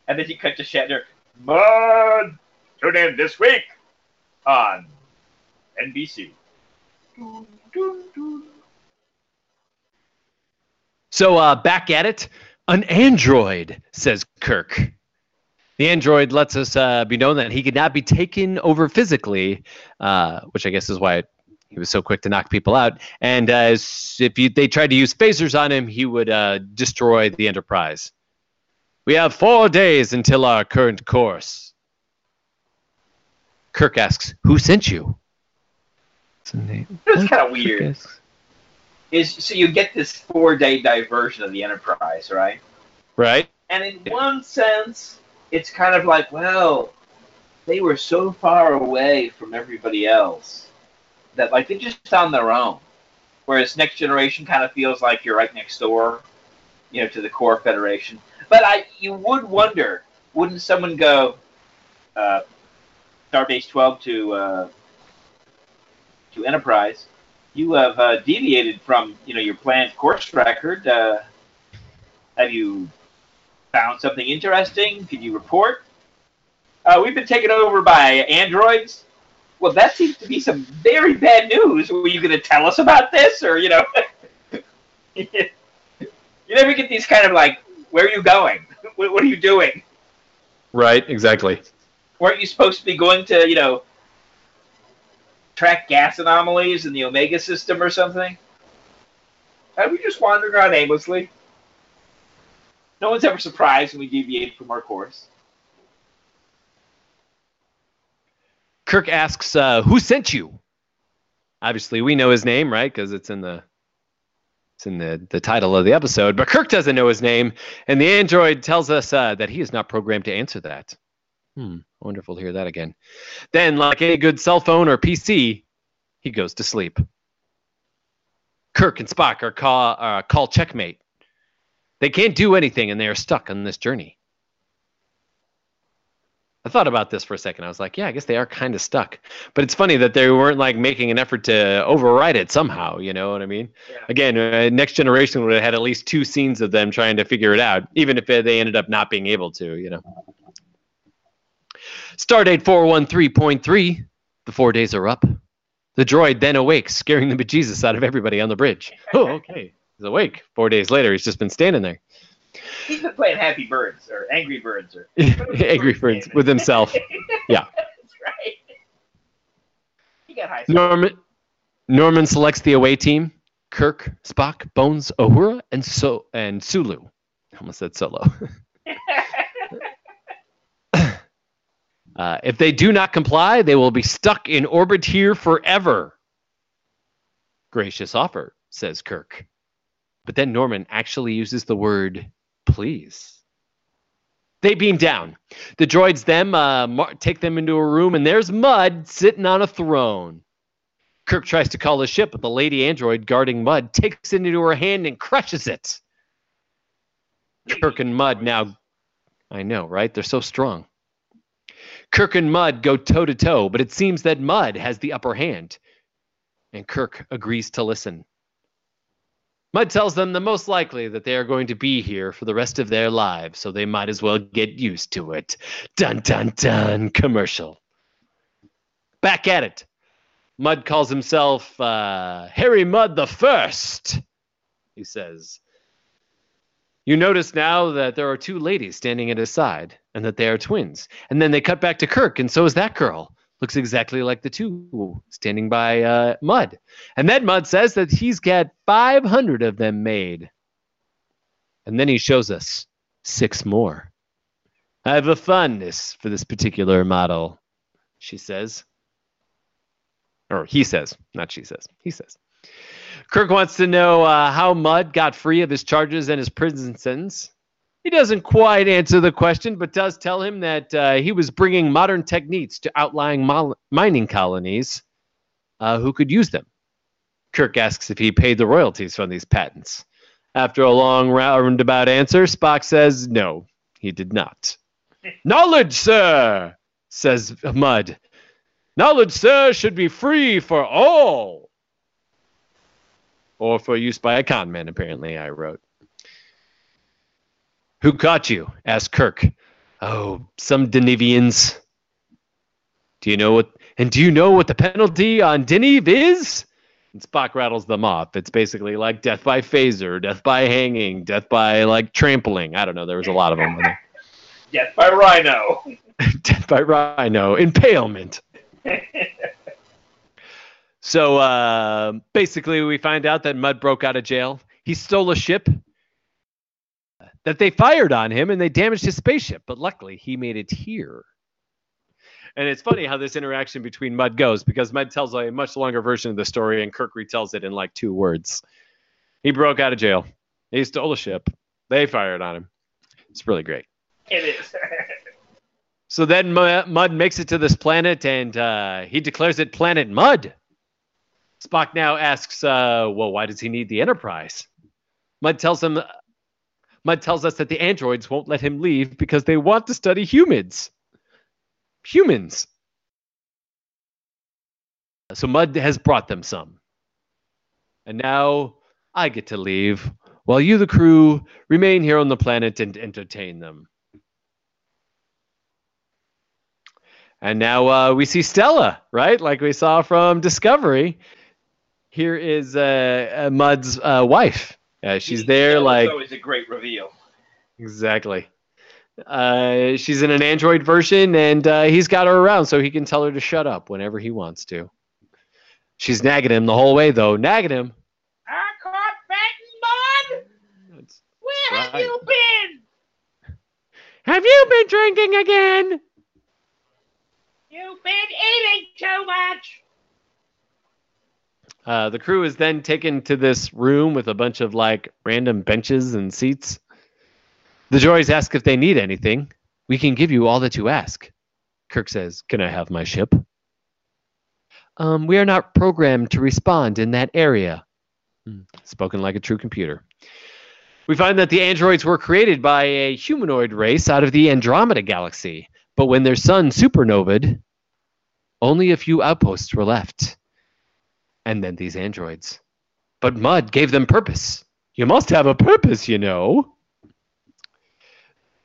And then you cut to Shatner, Mudd, tune in this week on NBC. So uh, back at it, an android, says Kirk. The android lets us uh, be known that he could not be taken over physically, uh, which I guess is why he was so quick to knock people out. And uh, if you, they tried to use phasers on him, he would uh, destroy the Enterprise. We have four days until our current course. Kirk asks, "Who sent you?" It's a name. It's kind of weird. Is so you get this four day diversion of the Enterprise, right? Right? And in one sense, it's kind of like, well, they were so far away from everybody else that like they're just on their own. Whereas Next Generation kind of feels like you're right next door, you know, to the core Federation. But I, you would wonder, wouldn't someone go, uh, Starbase 12 to uh, to Enterprise, you have uh, deviated from you know your planned course record. Uh, have you found something interesting? Could you report? Uh, we've been taken over by androids. Well, that seems to be some very bad news. Were you going to tell us about this, or you know? you never get these kind of like, where are you going? What, what are you doing? Right, exactly. Weren't you supposed to be going to, you know, track gas anomalies in the Omega system or something? Are we just wandering around aimlessly? No one's ever surprised when we deviate from our course. Kirk asks, uh, "Who sent you?" Obviously, we know his name, right? Because it's in the it's in the the title of the episode. But Kirk doesn't know his name, and the android tells us uh, that he is not programmed to answer that. Hmm. Wonderful to hear that again. Then, like any good cell phone or PC, he goes to sleep. Kirk and Spock are call, uh, call checkmate. They can't do anything, and they are stuck on this journey. I thought about this for a second. I was like, yeah, I guess they are kind of stuck. But it's funny that they weren't like making an effort to override it somehow. You know what I mean? Yeah. Again, uh, Next Generation would have had at least two scenes of them trying to figure it out, even if they ended up not being able to. You know. Stardate 413.3. The four days are up. The droid then awakes, scaring the bejesus out of everybody on the bridge. Oh, okay. He's awake. Four days later, he's just been standing there. He's been playing Happy Birds or Angry Birds or Angry Birds with himself. Yeah. That's right. He got high. Norman Norman selects the away team. Kirk, Spock, Bones, Uhura, and so and Sulu. I almost said Solo. Uh, if they do not comply, they will be stuck in orbit here forever. Gracious offer, says Kirk. But then Norman actually uses the word please. They beam down. The droids them uh, mar- take them into a room, and there's Mudd sitting on a throne. Kirk tries to call the ship, but the lady android guarding Mudd takes it into her hand and crushes it. Kirk and Mudd now, I know, right? They're so strong. Kirk and Mudd go toe to toe, but it seems that Mudd has the upper hand. And Kirk agrees to listen. Mudd tells them the most likely that they are going to be here for the rest of their lives, so they might as well get used to it. Dun dun dun commercial. Back at it. Mudd calls himself uh, Harry Mudd the First, he says. You notice now that there are two ladies standing at his side, and that they are twins. And then they cut back to Kirk, and so is that girl. Looks exactly like the two standing by uh, Mudd. And then Mudd says that he's got 500 of them made. And then he shows us six more. I have a fondness for this particular model, she says. Or he says, not she says. He says. Kirk wants to know uh, how Mudd got free of his charges and his prison sentence. He doesn't quite answer the question, but does tell him that uh, he was bringing modern techniques to outlying mining colonies uh, who could use them. Kirk asks if he paid the royalties from these patents. After a long roundabout answer, Spock says no, he did not. Knowledge, sir, says Mudd. Knowledge, sir, should be free for all. Or for use by a con man, apparently, I wrote. Who caught you? asked Kirk. Oh, some Denebians. Do you know what? And do you know what the penalty on Deneb is? And Spock rattles them off. It's basically like death by phaser, death by hanging, death by like trampling. I don't know. There was a lot of them. Death by Rhino. death by rhino, impalement. So uh, basically, we find out that Mudd broke out of jail. He stole a ship that they fired on him and they damaged his spaceship, but luckily he made it here. And it's funny how this interaction between Mudd goes because Mudd tells a much longer version of the story and Kirk retells it in like two words. He broke out of jail. He stole a ship. They fired on him. It's really great. It is. So then Mudd makes it to this planet and uh, he declares it Planet Mudd. Spock now asks, uh, well, why does he need the Enterprise? Mudd tells him, Mudd tells us that the androids won't let him leave because they want to study humans. Humans. so Mudd has brought them some. And now I get to leave while you, the crew, remain here on the planet and entertain them. And now uh, we see Stella, right? Like we saw from Discovery. Here is uh, uh, Mudd's uh, wife. Uh, she's there, like always a great reveal. exactly. Uh, she's in an Android version, and uh, he's got her around so he can tell her to shut up whenever he wants to. She's nagging him the whole way, though. Nagging him. I caught Fat and Mud. That's- Where have you been? Have you been drinking again? You've been eating too much. Uh, the crew is then taken to this room with a bunch of like random benches and seats. The droids ask if they need anything. We can give you all that you ask. Kirk says, Can I have my ship? Um, we are not programmed to respond in that area. Hmm, Spoken like a true computer. We find that the androids were created by a humanoid race out of the Andromeda galaxy, but when their sun supernovaed, only a few outposts were left and then these androids. But Mudd gave them purpose. You must have a purpose, you know.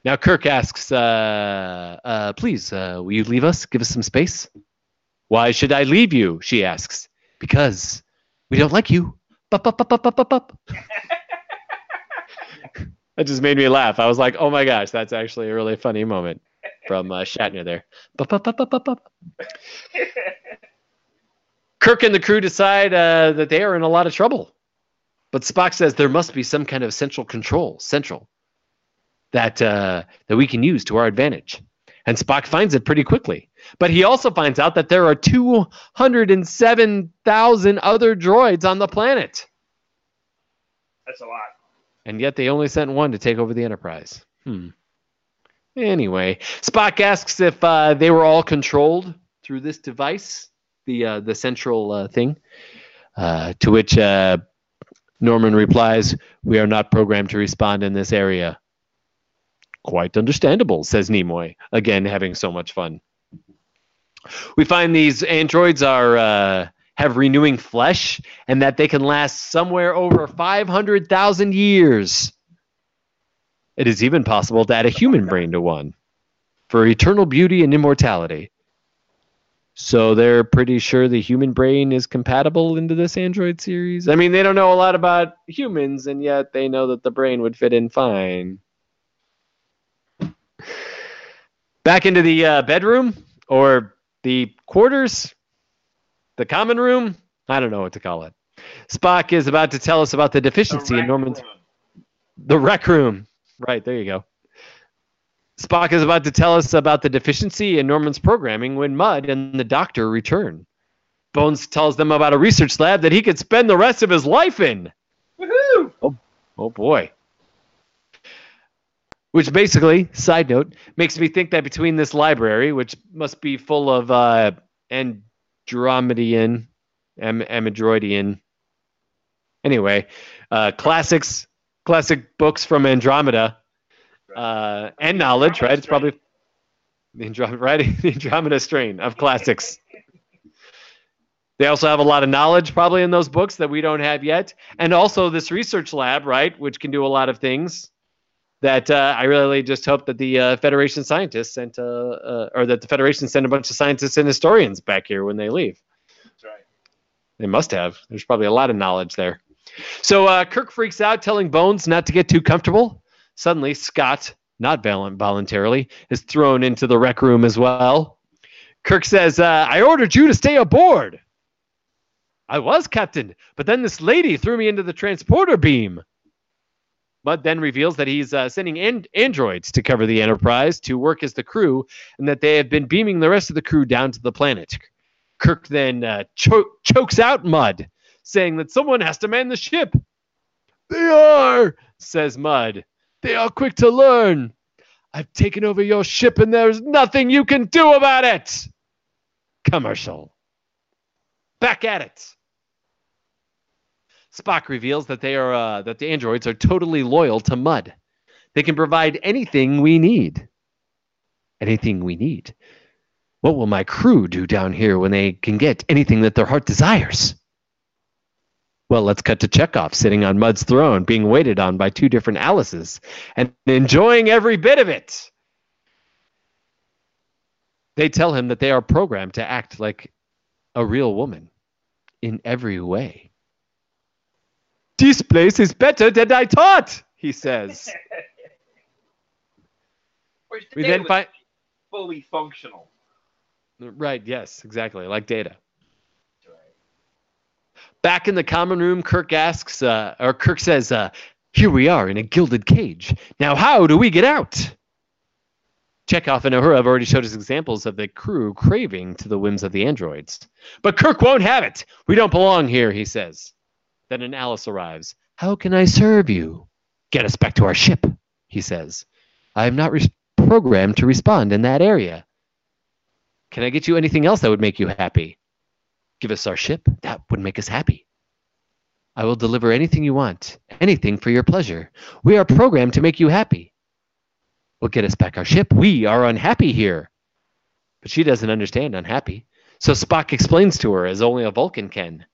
Now Kirk asks, uh, uh, please, uh, will you leave us? Give us some space. Why should I leave you? She asks. Because we don't like you. Bup, bup, bup, bup, bup, bup, that just made me laugh. I was like, oh my gosh, that's actually a really funny moment from uh, Shatner there. Bup, bup, bup, bup, bup. Kirk and the crew decide uh, that they are in a lot of trouble. But Spock says there must be some kind of central control, central, that uh, that we can use to our advantage. And Spock finds it pretty quickly. But he also finds out that there are 207,000 other droids on the planet. That's a lot. And yet they only sent one to take over the Enterprise. Hmm. Anyway, Spock asks if uh, they were all controlled through this device, the uh, the central uh, thing. Uh, to which uh, Norman replies, "We are not programmed to respond in this area." Quite understandable, says Nimoy, again having so much fun. We find these androids are uh, have renewing flesh, and that they can last somewhere over 500,000 years. It is even possible to add a human brain to one for eternal beauty and immortality. So they're pretty sure the human brain is compatible into this Android series. I mean, they don't know a lot about humans, and yet they know that the brain would fit in fine. Back into the uh, bedroom or the quarters, the common room. I don't know what to call it. Spock is about to tell us about the deficiency in rec Norman's room. the rec room. Right, there you go. Spock is about to tell us about the deficiency in Norman's programming when Mudd and the doctor return. Bones tells them about a research lab that he could spend the rest of his life in. Woohoo! Oh boy. Which basically, side note, makes me think that between this library, which must be full of uh, Andromedian, Am- Amadroidian, anyway, uh, classics, classic books from Andromeda, uh, and knowledge, right? It's probably the Andromeda, right? the Andromeda strain of classics. They also have a lot of knowledge probably in those books that we don't have yet. And also this research lab, right, which can do a lot of things that uh, I really just hope that the uh, Federation scientists sent, uh, uh, or that the Federation sent a bunch of scientists and historians back here when they leave. That's right. They must have. There's probably a lot of knowledge there. So uh, Kirk freaks out, telling Bones not to get too comfortable. Suddenly, Scott, not vol- voluntarily, is thrown into the rec room as well. Kirk says, uh, I ordered you to stay aboard. I was, Captain, but then this lady threw me into the transporter beam. Mudd then reveals that he's uh, sending an- androids to cover the Enterprise to work as the crew, and that they have been beaming the rest of the crew down to the planet. Kirk then uh, cho- chokes out Mudd, saying that someone has to man the ship. They are, says Mudd. They are quick to learn. I've taken over your ship, and there's nothing you can do about it. Commercial. Back at it. Spock reveals that they are uh, that the androids are totally loyal to Mudd. They can provide anything we need. Anything we need. What will my crew do down here when they can get anything that their heart desires? Well, let's cut to Chekov sitting on Mudd's throne, being waited on by two different Alices, and enjoying every bit of it. They tell him that they are programmed to act like a real woman in every way. This place is better than I thought, he says. We then find fully functional. right, yes, exactly, like Data. Back in the common room, Kirk asks, uh, or Kirk says, uh, "Here we are in a gilded cage. Now, how do we get out?" Chekov and Uhura have already showed us examples of the crew craving to the whims of the androids. But Kirk won't have it. We don't belong here, he says. Then an Alice arrives. How can I serve you? Get us back to our ship, he says. I am not res- programmed to respond in that area. Can I get you anything else that would make you happy? Give us our ship. That would make us happy. I will deliver anything you want, anything for your pleasure. We are programmed to make you happy. Well, get us back our ship. We are unhappy here. But she doesn't understand unhappy. So Spock explains to her as only a Vulcan can.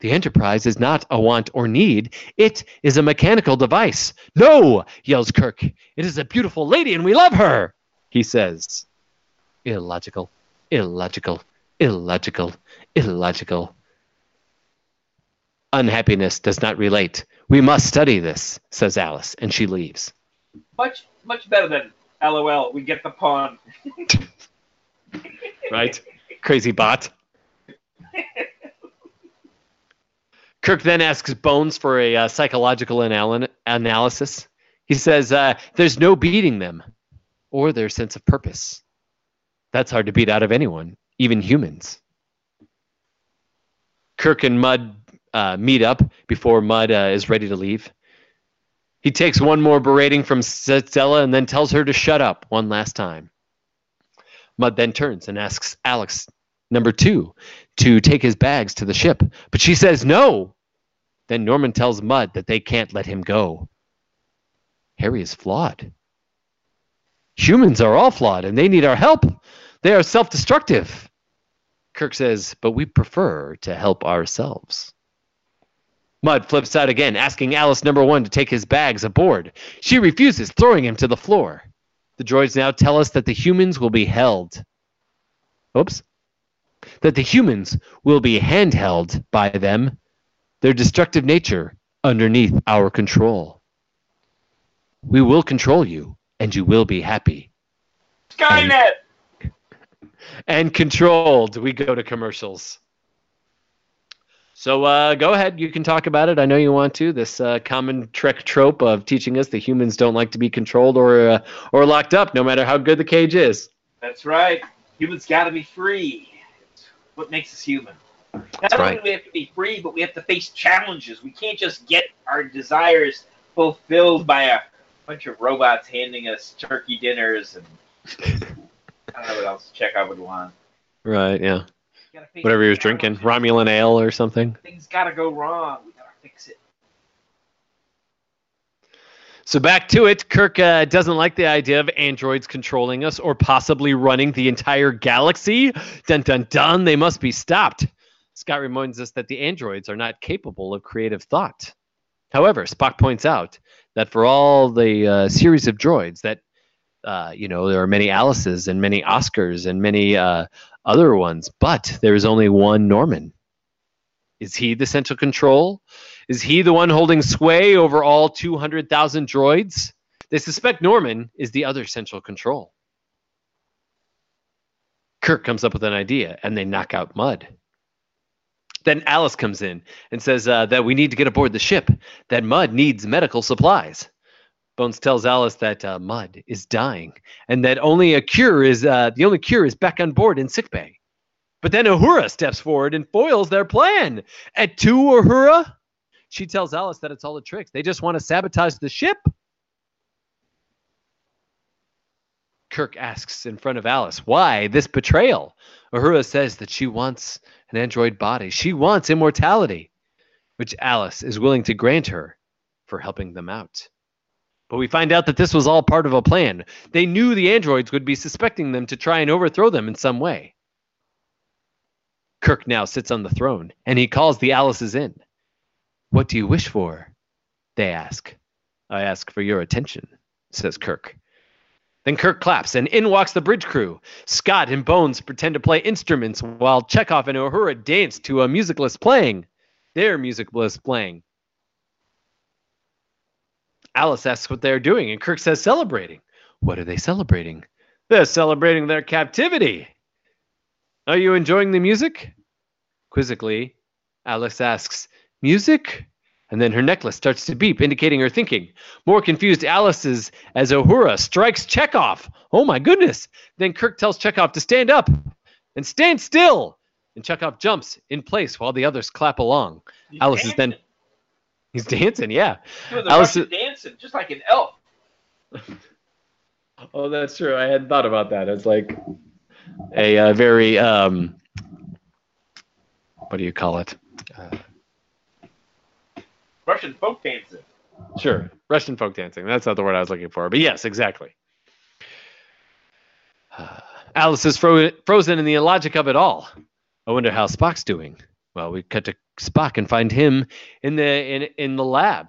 The Enterprise is not a want or need. It is a mechanical device. No, yells Kirk. It is a beautiful lady and we love her, he says. Illogical, illogical, illogical, illogical. Unhappiness does not relate. We must study this, says Alice, and she leaves. Much much better than LOL. We get the pawn. Right? Crazy bot. Kirk then asks Bones for a uh, psychological anal- analysis. He says uh, there's no beating them or their sense of purpose. That's hard to beat out of anyone, even humans. Kirk and Mudd uh, meet up before Mudd uh, is ready to leave. He takes one more berating from Stella and then tells her to shut up one last time. Mudd then turns and asks Alice, number two, to take his bags to the ship, but she says no. Then Norman tells Mudd that they can't let him go. Harry is flawed. Humans are all flawed and they need our help. They are self destructive. Kirk says, but we prefer to help ourselves. Mudd flips out again, asking Alice number one to take his bags aboard. She refuses, throwing him to the floor. The droids now tell us that the humans will be held. Oops. That the humans will be handheld by them, their destructive nature underneath our control. We will control you, and you will be happy. Skynet. And controlled. We go to commercials. So uh, go ahead. You can talk about it. I know you want to. This uh, common Trek trope of teaching us that humans don't like to be controlled or uh, or locked up, no matter how good the cage is. That's right. Humans got to be free. It's what makes us human. Not That's only right. do we have to be free, but we have to face challenges. We can't just get our desires fulfilled by a bunch of robots handing us turkey dinners and I don't know what else Chekov would want. Right. Yeah. We gotta face Whatever he was drinking, Romulan ale or something. Things gotta go wrong. We gotta fix it. So back to it. Kirk uh, doesn't like the idea of androids controlling us or possibly running the entire galaxy. Dun dun dun. They must be stopped. Scott reminds us that the androids are not capable of creative thought. However, Spock points out that for all the uh, series of droids that uh, you know there are many Alices and many Oscars and many uh, other ones, but there is only one Norman. Is he the central control? Is he the one holding sway over all 200,000 droids? They suspect Norman is the other central control. Kirk comes up with an idea and they knock out Mudd. Then Alice comes in and says uh, that we need to get aboard the ship, that Mudd needs medical supplies. Bones tells Alice that uh, Mudd is dying and that only a cure is uh, the only cure is back on board in sickbay. But then Uhura steps forward and foils their plan. At two, Uhura, she tells Alice that it's all a trick. They just want to sabotage the ship. Kirk asks in front of Alice, why this betrayal? Uhura says that she wants an android body. She wants immortality, which Alice is willing to grant her for helping them out. But we find out that this was all part of a plan. They knew the androids would be suspecting them to try and overthrow them in some way. Kirk now sits on the throne, and he calls the Alices in. What do you wish for? They ask. I ask for your attention, says Kirk. Then Kirk claps, and in walks the bridge crew. Scott and Bones pretend to play instruments while Chekov and Uhura dance to a musicless playing. Their musicless playing. Alice asks what they're doing, and Kirk says celebrating. What are they celebrating? They're celebrating their captivity. Are you enjoying the music? Quizzically, Alice asks, Music? And then her necklace starts to beep, indicating her thinking. More confused Alice's as Uhura strikes Chekov. Oh my goodness! Then Kirk tells Chekov to stand up and stand still. And Chekov jumps in place while the others clap along. Alice is then. He's dancing, yeah. Doing the Alice Russian dancing, just like an elf. Oh, that's true. I hadn't thought about that. It's like a uh, very um, what do you call it? Uh, Russian folk dancing. Sure, Russian folk dancing. That's not the word I was looking for, but yes, exactly. Alice is fro- frozen in the illogic of it all. I wonder how Spock's doing. Well, we cut to Spock and find him in the in in the lab.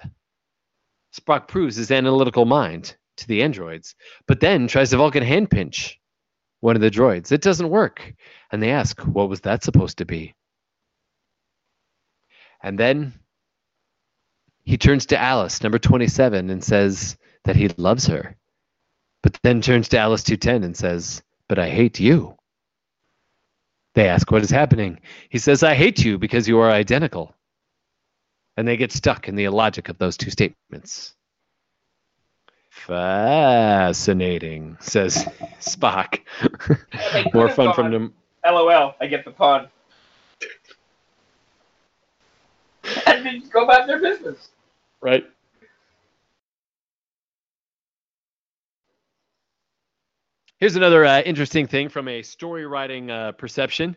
Spock proves his analytical mind to the androids, but then tries to Vulcan hand pinch one of the droids. It doesn't work, and they ask, "What was that supposed to be?" And then he turns to Alice, number 27, and says that he loves her. But then turns to Alice 210 and says, But I hate you. They ask what is happening. He says, I hate you because you are identical. And they get stuck in the illogic of those two statements. Fascinating, says Spock. More could've fun from them. LOL. I get the pun. and then go about their business. Right. Here's another uh, interesting thing from a story writing uh, perception.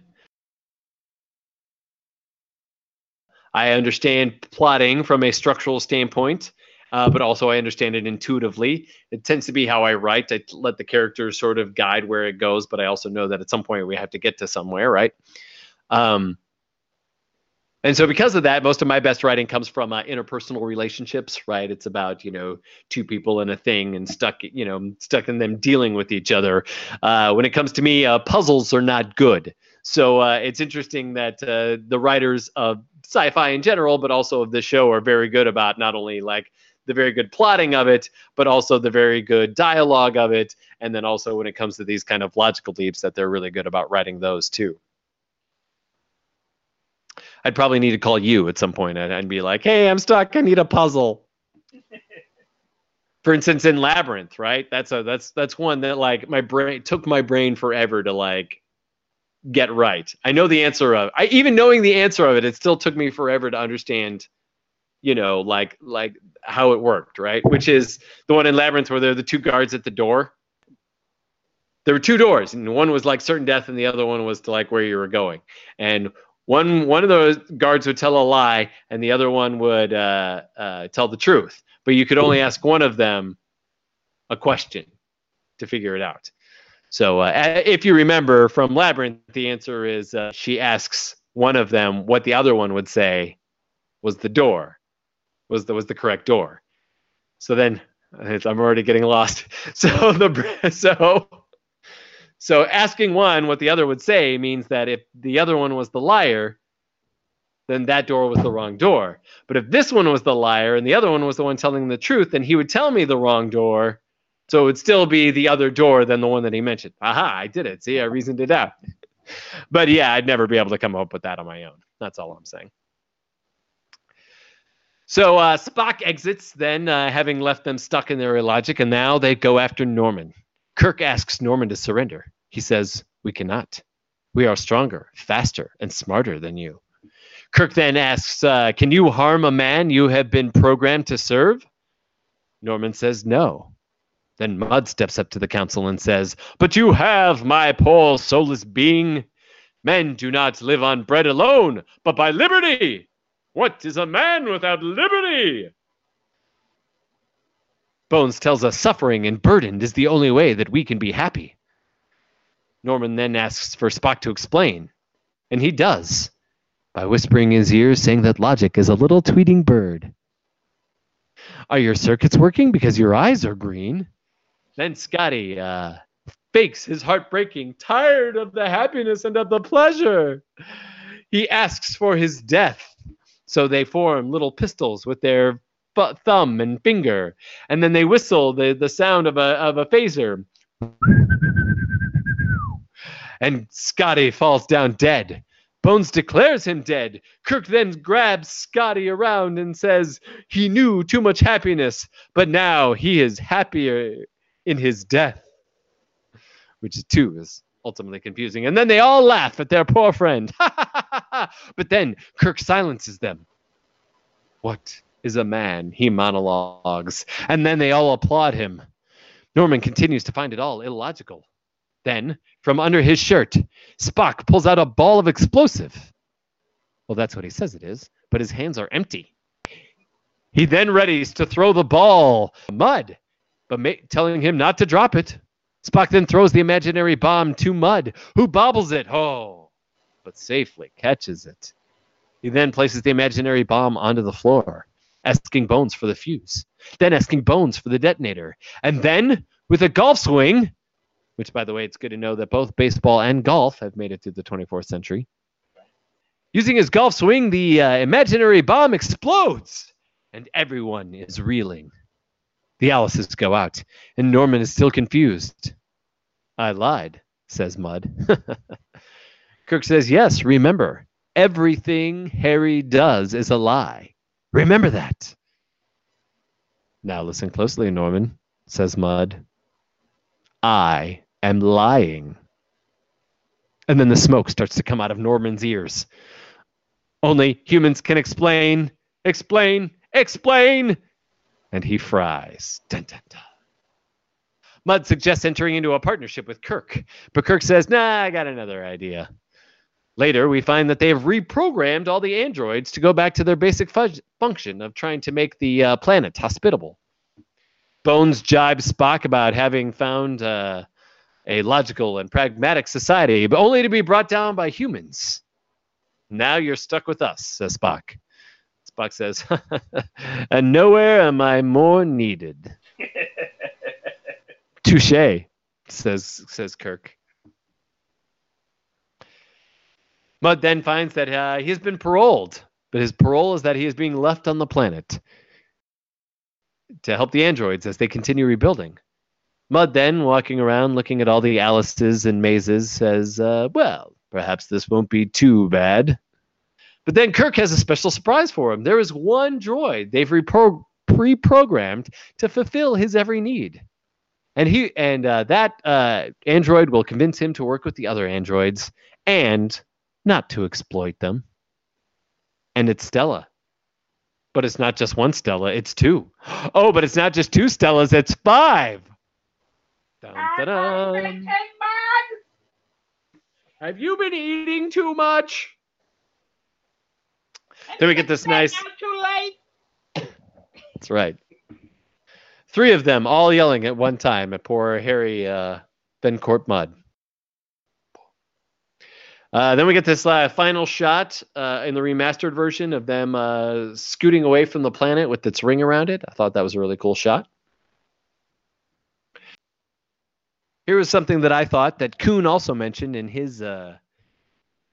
I understand plotting from a structural standpoint, uh, but also I understand it intuitively. It tends to be how I write. I let the characters sort of guide where it goes, but I also know that at some point we have to get to somewhere, right? Um, and so because of that, most of my best writing comes from uh, interpersonal relationships, right? It's about you know two people in a thing and stuck, you know, stuck in them dealing with each other. Uh, when it comes to me, uh, puzzles are not good. So uh, it's interesting that uh, the writers of sci-fi in general, but also of the show, are very good about not only like the very good plotting of it, but also the very good dialogue of it, and then also when it comes to these kind of logical leaps, that they're really good about writing those too. I'd probably need to call you at some point and, and be like, "Hey, I'm stuck. I need a puzzle." For instance, in Labyrinth, right? That's a that's that's one that like my brain took my brain forever to like get right. I know the answer of. I even knowing the answer of it, it still took me forever to understand. You know, like like how it worked, right? Which is the one in Labyrinth where there are the two guards at the door. There were two doors, and one was like certain death, and the other one was to like where you were going. And one one of those guards would tell a lie and the other one would uh, uh, tell the truth. But you could only ask one of them a question to figure it out. So uh, if you remember from labyrinth the answer is uh, she asks one of them what the other one would say was the door was the was the correct door. So then i'm already getting lost. So the so so asking one what the other would say means that if the other one was the liar, then that door was the wrong door. But if this one was the liar and the other one was the one telling the truth, then he would tell me the wrong door. So it would still be the other door than the one that he mentioned. Aha, I did it. See, I reasoned it out. but yeah, I'd never be able to come up with that on my own. That's all I'm saying. So uh, Spock exits, then uh, having left them stuck in their illogic, and now they go after Norman. Kirk asks Norman to surrender. He says, We cannot. We are stronger, faster, and smarter than you. Kirk then asks, uh, Can you harm a man you have been programmed to serve? Norman says, No. Then Mudd steps up to the council and says, But you have, my poor soulless being. Men do not live on bread alone, but by liberty. What is a man without liberty? Bones tells us suffering and burdened is the only way that we can be happy. Norman then asks for Spock to explain, and he does by whispering in his ear saying that logic is a little tweeting bird. Are your circuits working because your eyes are green? Then Scotty uh, fakes his heart breaking, tired of the happiness and of the pleasure. He asks for his death. So they form little pistols with their thumb and finger, and then they whistle the, the sound of a, of a phaser. And Scotty falls down dead. Bones declares him dead. Kirk then grabs Scotty around and says he knew too much happiness, but now he is happier in his death. Which too is ultimately confusing. And then they all laugh at their poor friend. but then Kirk silences them. What is a man? He monologues. And then they all applaud him. Norman continues to find it all illogical. Then, from under his shirt, Spock pulls out a ball of explosive. Well, that's what he says it is, but his hands are empty. He then readies to throw the ball, Mudd, but ma- telling him not to drop it. Spock then throws the imaginary bomb to Mudd, who bobbles it, oh, but safely catches it. He then places the imaginary bomb onto the floor, asking Bones for the fuse, then asking Bones for the detonator, and then, with a golf swing, which, by the way, it's good to know that both baseball and golf have made it through the 24th century. Using his golf swing, the uh, imaginary bomb explodes, and everyone is reeling. The Alices go out, and Norman is still confused. I lied, says Mudd. Kirk says, Yes, remember, everything Harry does is a lie. Remember that. Now listen closely, Norman, says Mudd. I am lying. And then the smoke starts to come out of Norman's ears. Only humans can explain, explain, explain. And he fries. Dun, dun, dun. Mudd suggests entering into a partnership with Kirk, but Kirk says, Nah, I got another idea. Later, we find that they have reprogrammed all the androids to go back to their basic fu- function of trying to make the uh, planet hospitable. Bones jibes Spock about having found uh, a logical and pragmatic society, but only to be brought down by humans. Now you're stuck with us, says Spock. Spock says, and nowhere am I more needed. Touche, says says Kirk. Mudd then finds that uh, he has been paroled, but his parole is that he is being left on the planet to help the androids as they continue rebuilding. Mudd then, walking around looking at all the Alices and mazes, says, uh, Well, perhaps this won't be too bad. But then Kirk has a special surprise for him. There is one droid they've repro- pre-programmed to fulfill his every need. And he and uh, that uh, android will convince him to work with the other androids and not to exploit them. And it's Stella. But it's not just one Stella, it's two. Oh, but it's not just two Stellas, it's five. Dun, dun, dun. Have you been eating too much? Then we get this nice. Too late. That's right. Three of them all yelling at one time at poor Harry uh, Bencourt Mudd. Uh, then we get this uh, final shot uh, in the remastered version of them uh, scooting away from the planet with its ring around it. I thought that was a really cool shot. Here was something that I thought that Coon also mentioned in his uh,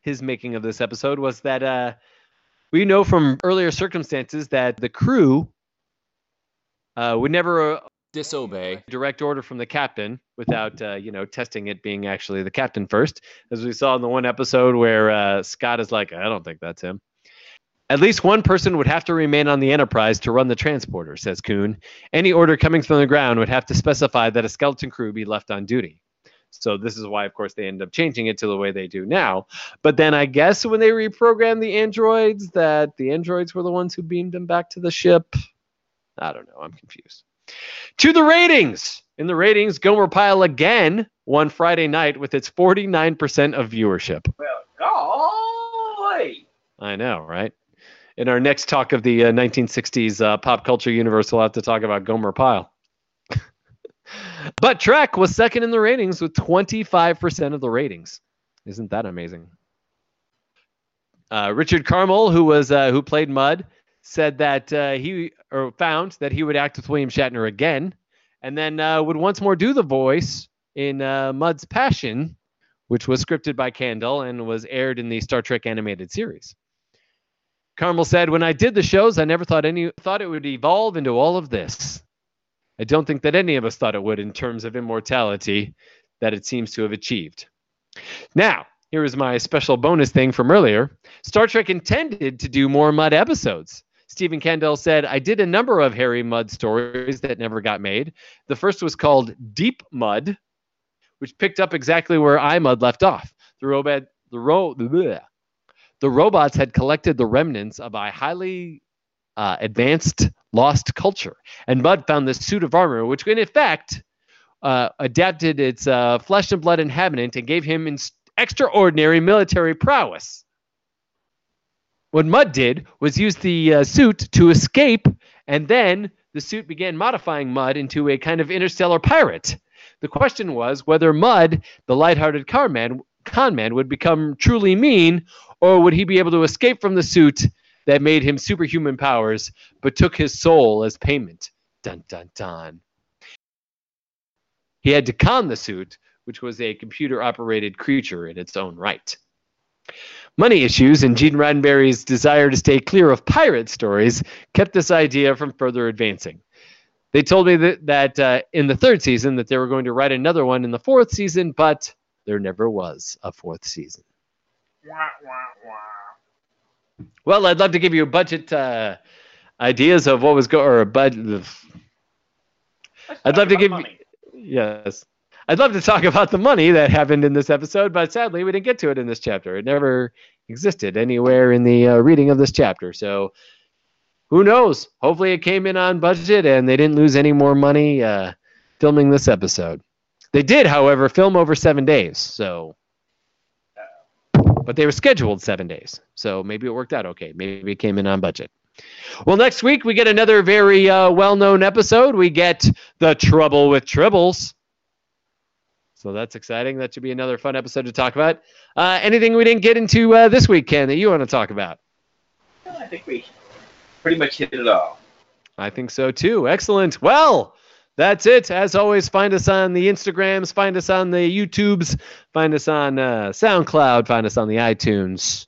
his making of this episode was that uh, we know from earlier circumstances that the crew uh, would never uh, disobey. direct order from the captain without uh, you know testing it being actually the captain first. As we saw in the one episode where uh, scott is like i don't think that's him at least one person would have to remain on the enterprise to run the transporter says Coon any order coming from the ground would have to specify that a skeleton crew be left on duty so this is why of course they end up changing it to the way they do now but then i guess when they reprogrammed the androids that the androids were the ones who beamed them back to the ship i don't know i'm confused to the ratings. In the ratings, Gomer Pyle again won Friday night with its 49% of viewership. Well, golly. I know, right? In our next talk of the uh, 1960s uh, pop culture universe, we'll have to talk about Gomer Pyle. But Trek was second in the ratings with 25% of the ratings. Isn't that amazing? Uh, Richard Carmel, who was uh, who played Mudd, said that uh, he or found that he would act with William Shatner again, and then uh, would once more do the voice in Mudd's Passion, which was scripted by Kandel and was aired in the Star Trek animated series. Carmel said, "When I did the shows, I never thought any thought it would evolve into all of this. I don't think that any of us thought it would in terms of immortality that it seems to have achieved." Now, here is my special bonus thing from earlier. Star Trek intended to do more Mudd episodes. Stephen Kandel said, I did a number of Harry Mudd stories that never got made. The first was called Deep Mudd, which picked up exactly where I Mudd left off. The robot, the, ro- bleh. The robots had collected the remnants of a highly uh, advanced lost culture, and Mudd found this suit of armor, which in effect uh, adapted its uh, flesh and blood inhabitant and gave him extraordinary military prowess. What Mudd did was use the uh, suit to escape, and then the suit began modifying Mudd into a kind of interstellar pirate. The question was whether Mudd, the lighthearted con man, con man, would become truly mean, or would he be able to escape from the suit that made him superhuman powers, but took his soul as payment? Dun dun dun. He had to con the suit, which was a computer operated creature in its own right. Money issues and Gene Roddenberry's desire to stay clear of pirate stories kept this idea from further advancing. They told me that, that uh, in the third season that they were going to write another one in the fourth season, but there never was a fourth season. Well, I'd love to give you budget uh, ideas of what was going, or a budget. I'd love to give you. Yes. I'd love to talk about the money that happened in this episode, but sadly, we didn't get to it in this chapter. It never existed anywhere in the uh, reading of this chapter. So, who knows? Hopefully, it came in on budget and they didn't lose any more money uh, filming this episode. They did, however, film over seven days. So, but they were scheduled seven days. So maybe it worked out okay. Maybe it came in on budget. Well, next week we get another very uh, well-known episode. We get the Trouble with Tribbles. So that's exciting. That should be another fun episode to talk about. Uh, anything we didn't get into uh, this week, Ken, that you want to talk about? I think we pretty much hit it all. I think so too. Excellent. Well, that's it. As always, find us on the Instagrams, find us on the YouTubes, find us on uh, SoundCloud, find us on the iTunes.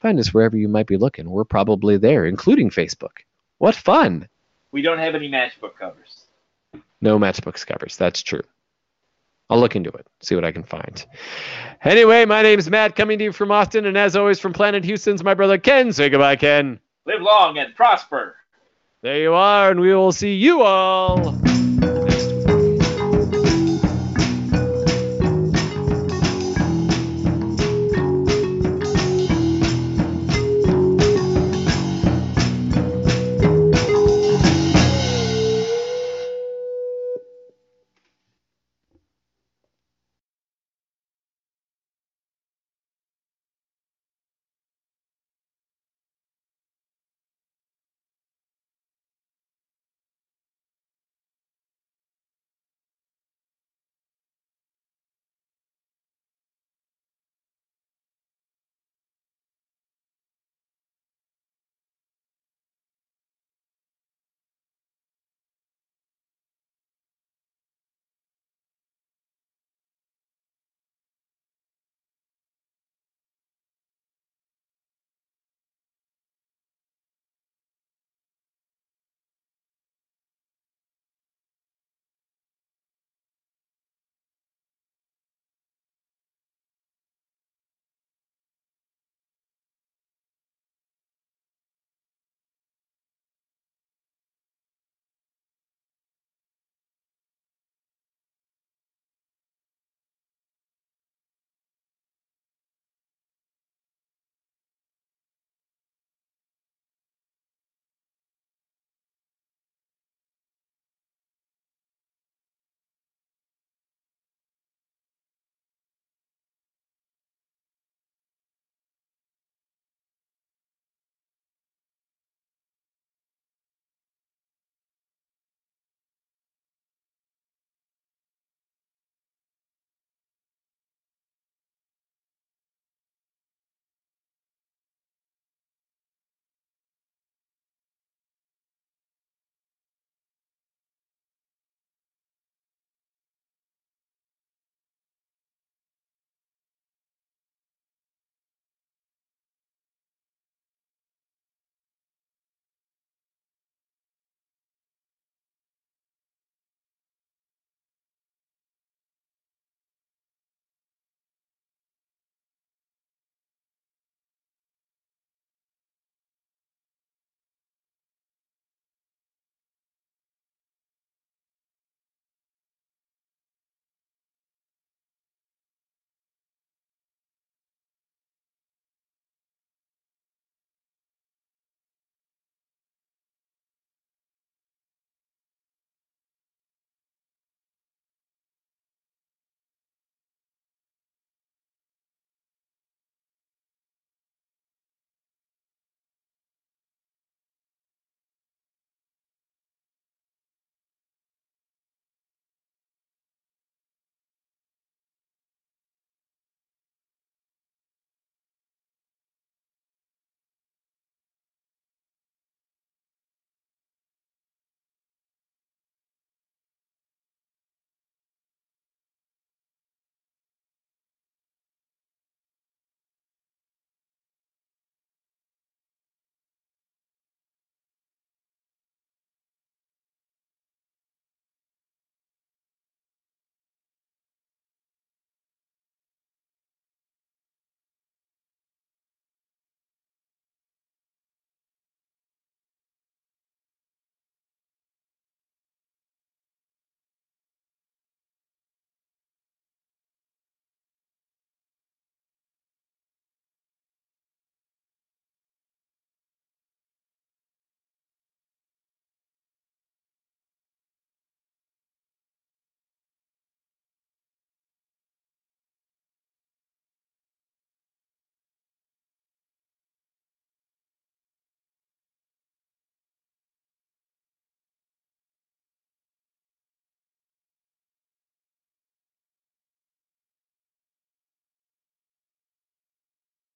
Find us wherever you might be looking. We're probably there, including Facebook. What fun! We don't have any matchbook covers. No matchbooks covers. That's true. I'll look into it, see what I can find. Anyway, my name is Matt, coming to you from Austin, and as always from Planet Houston's my brother Ken. Say goodbye, Ken. Live long and prosper. There you are, and we will see you all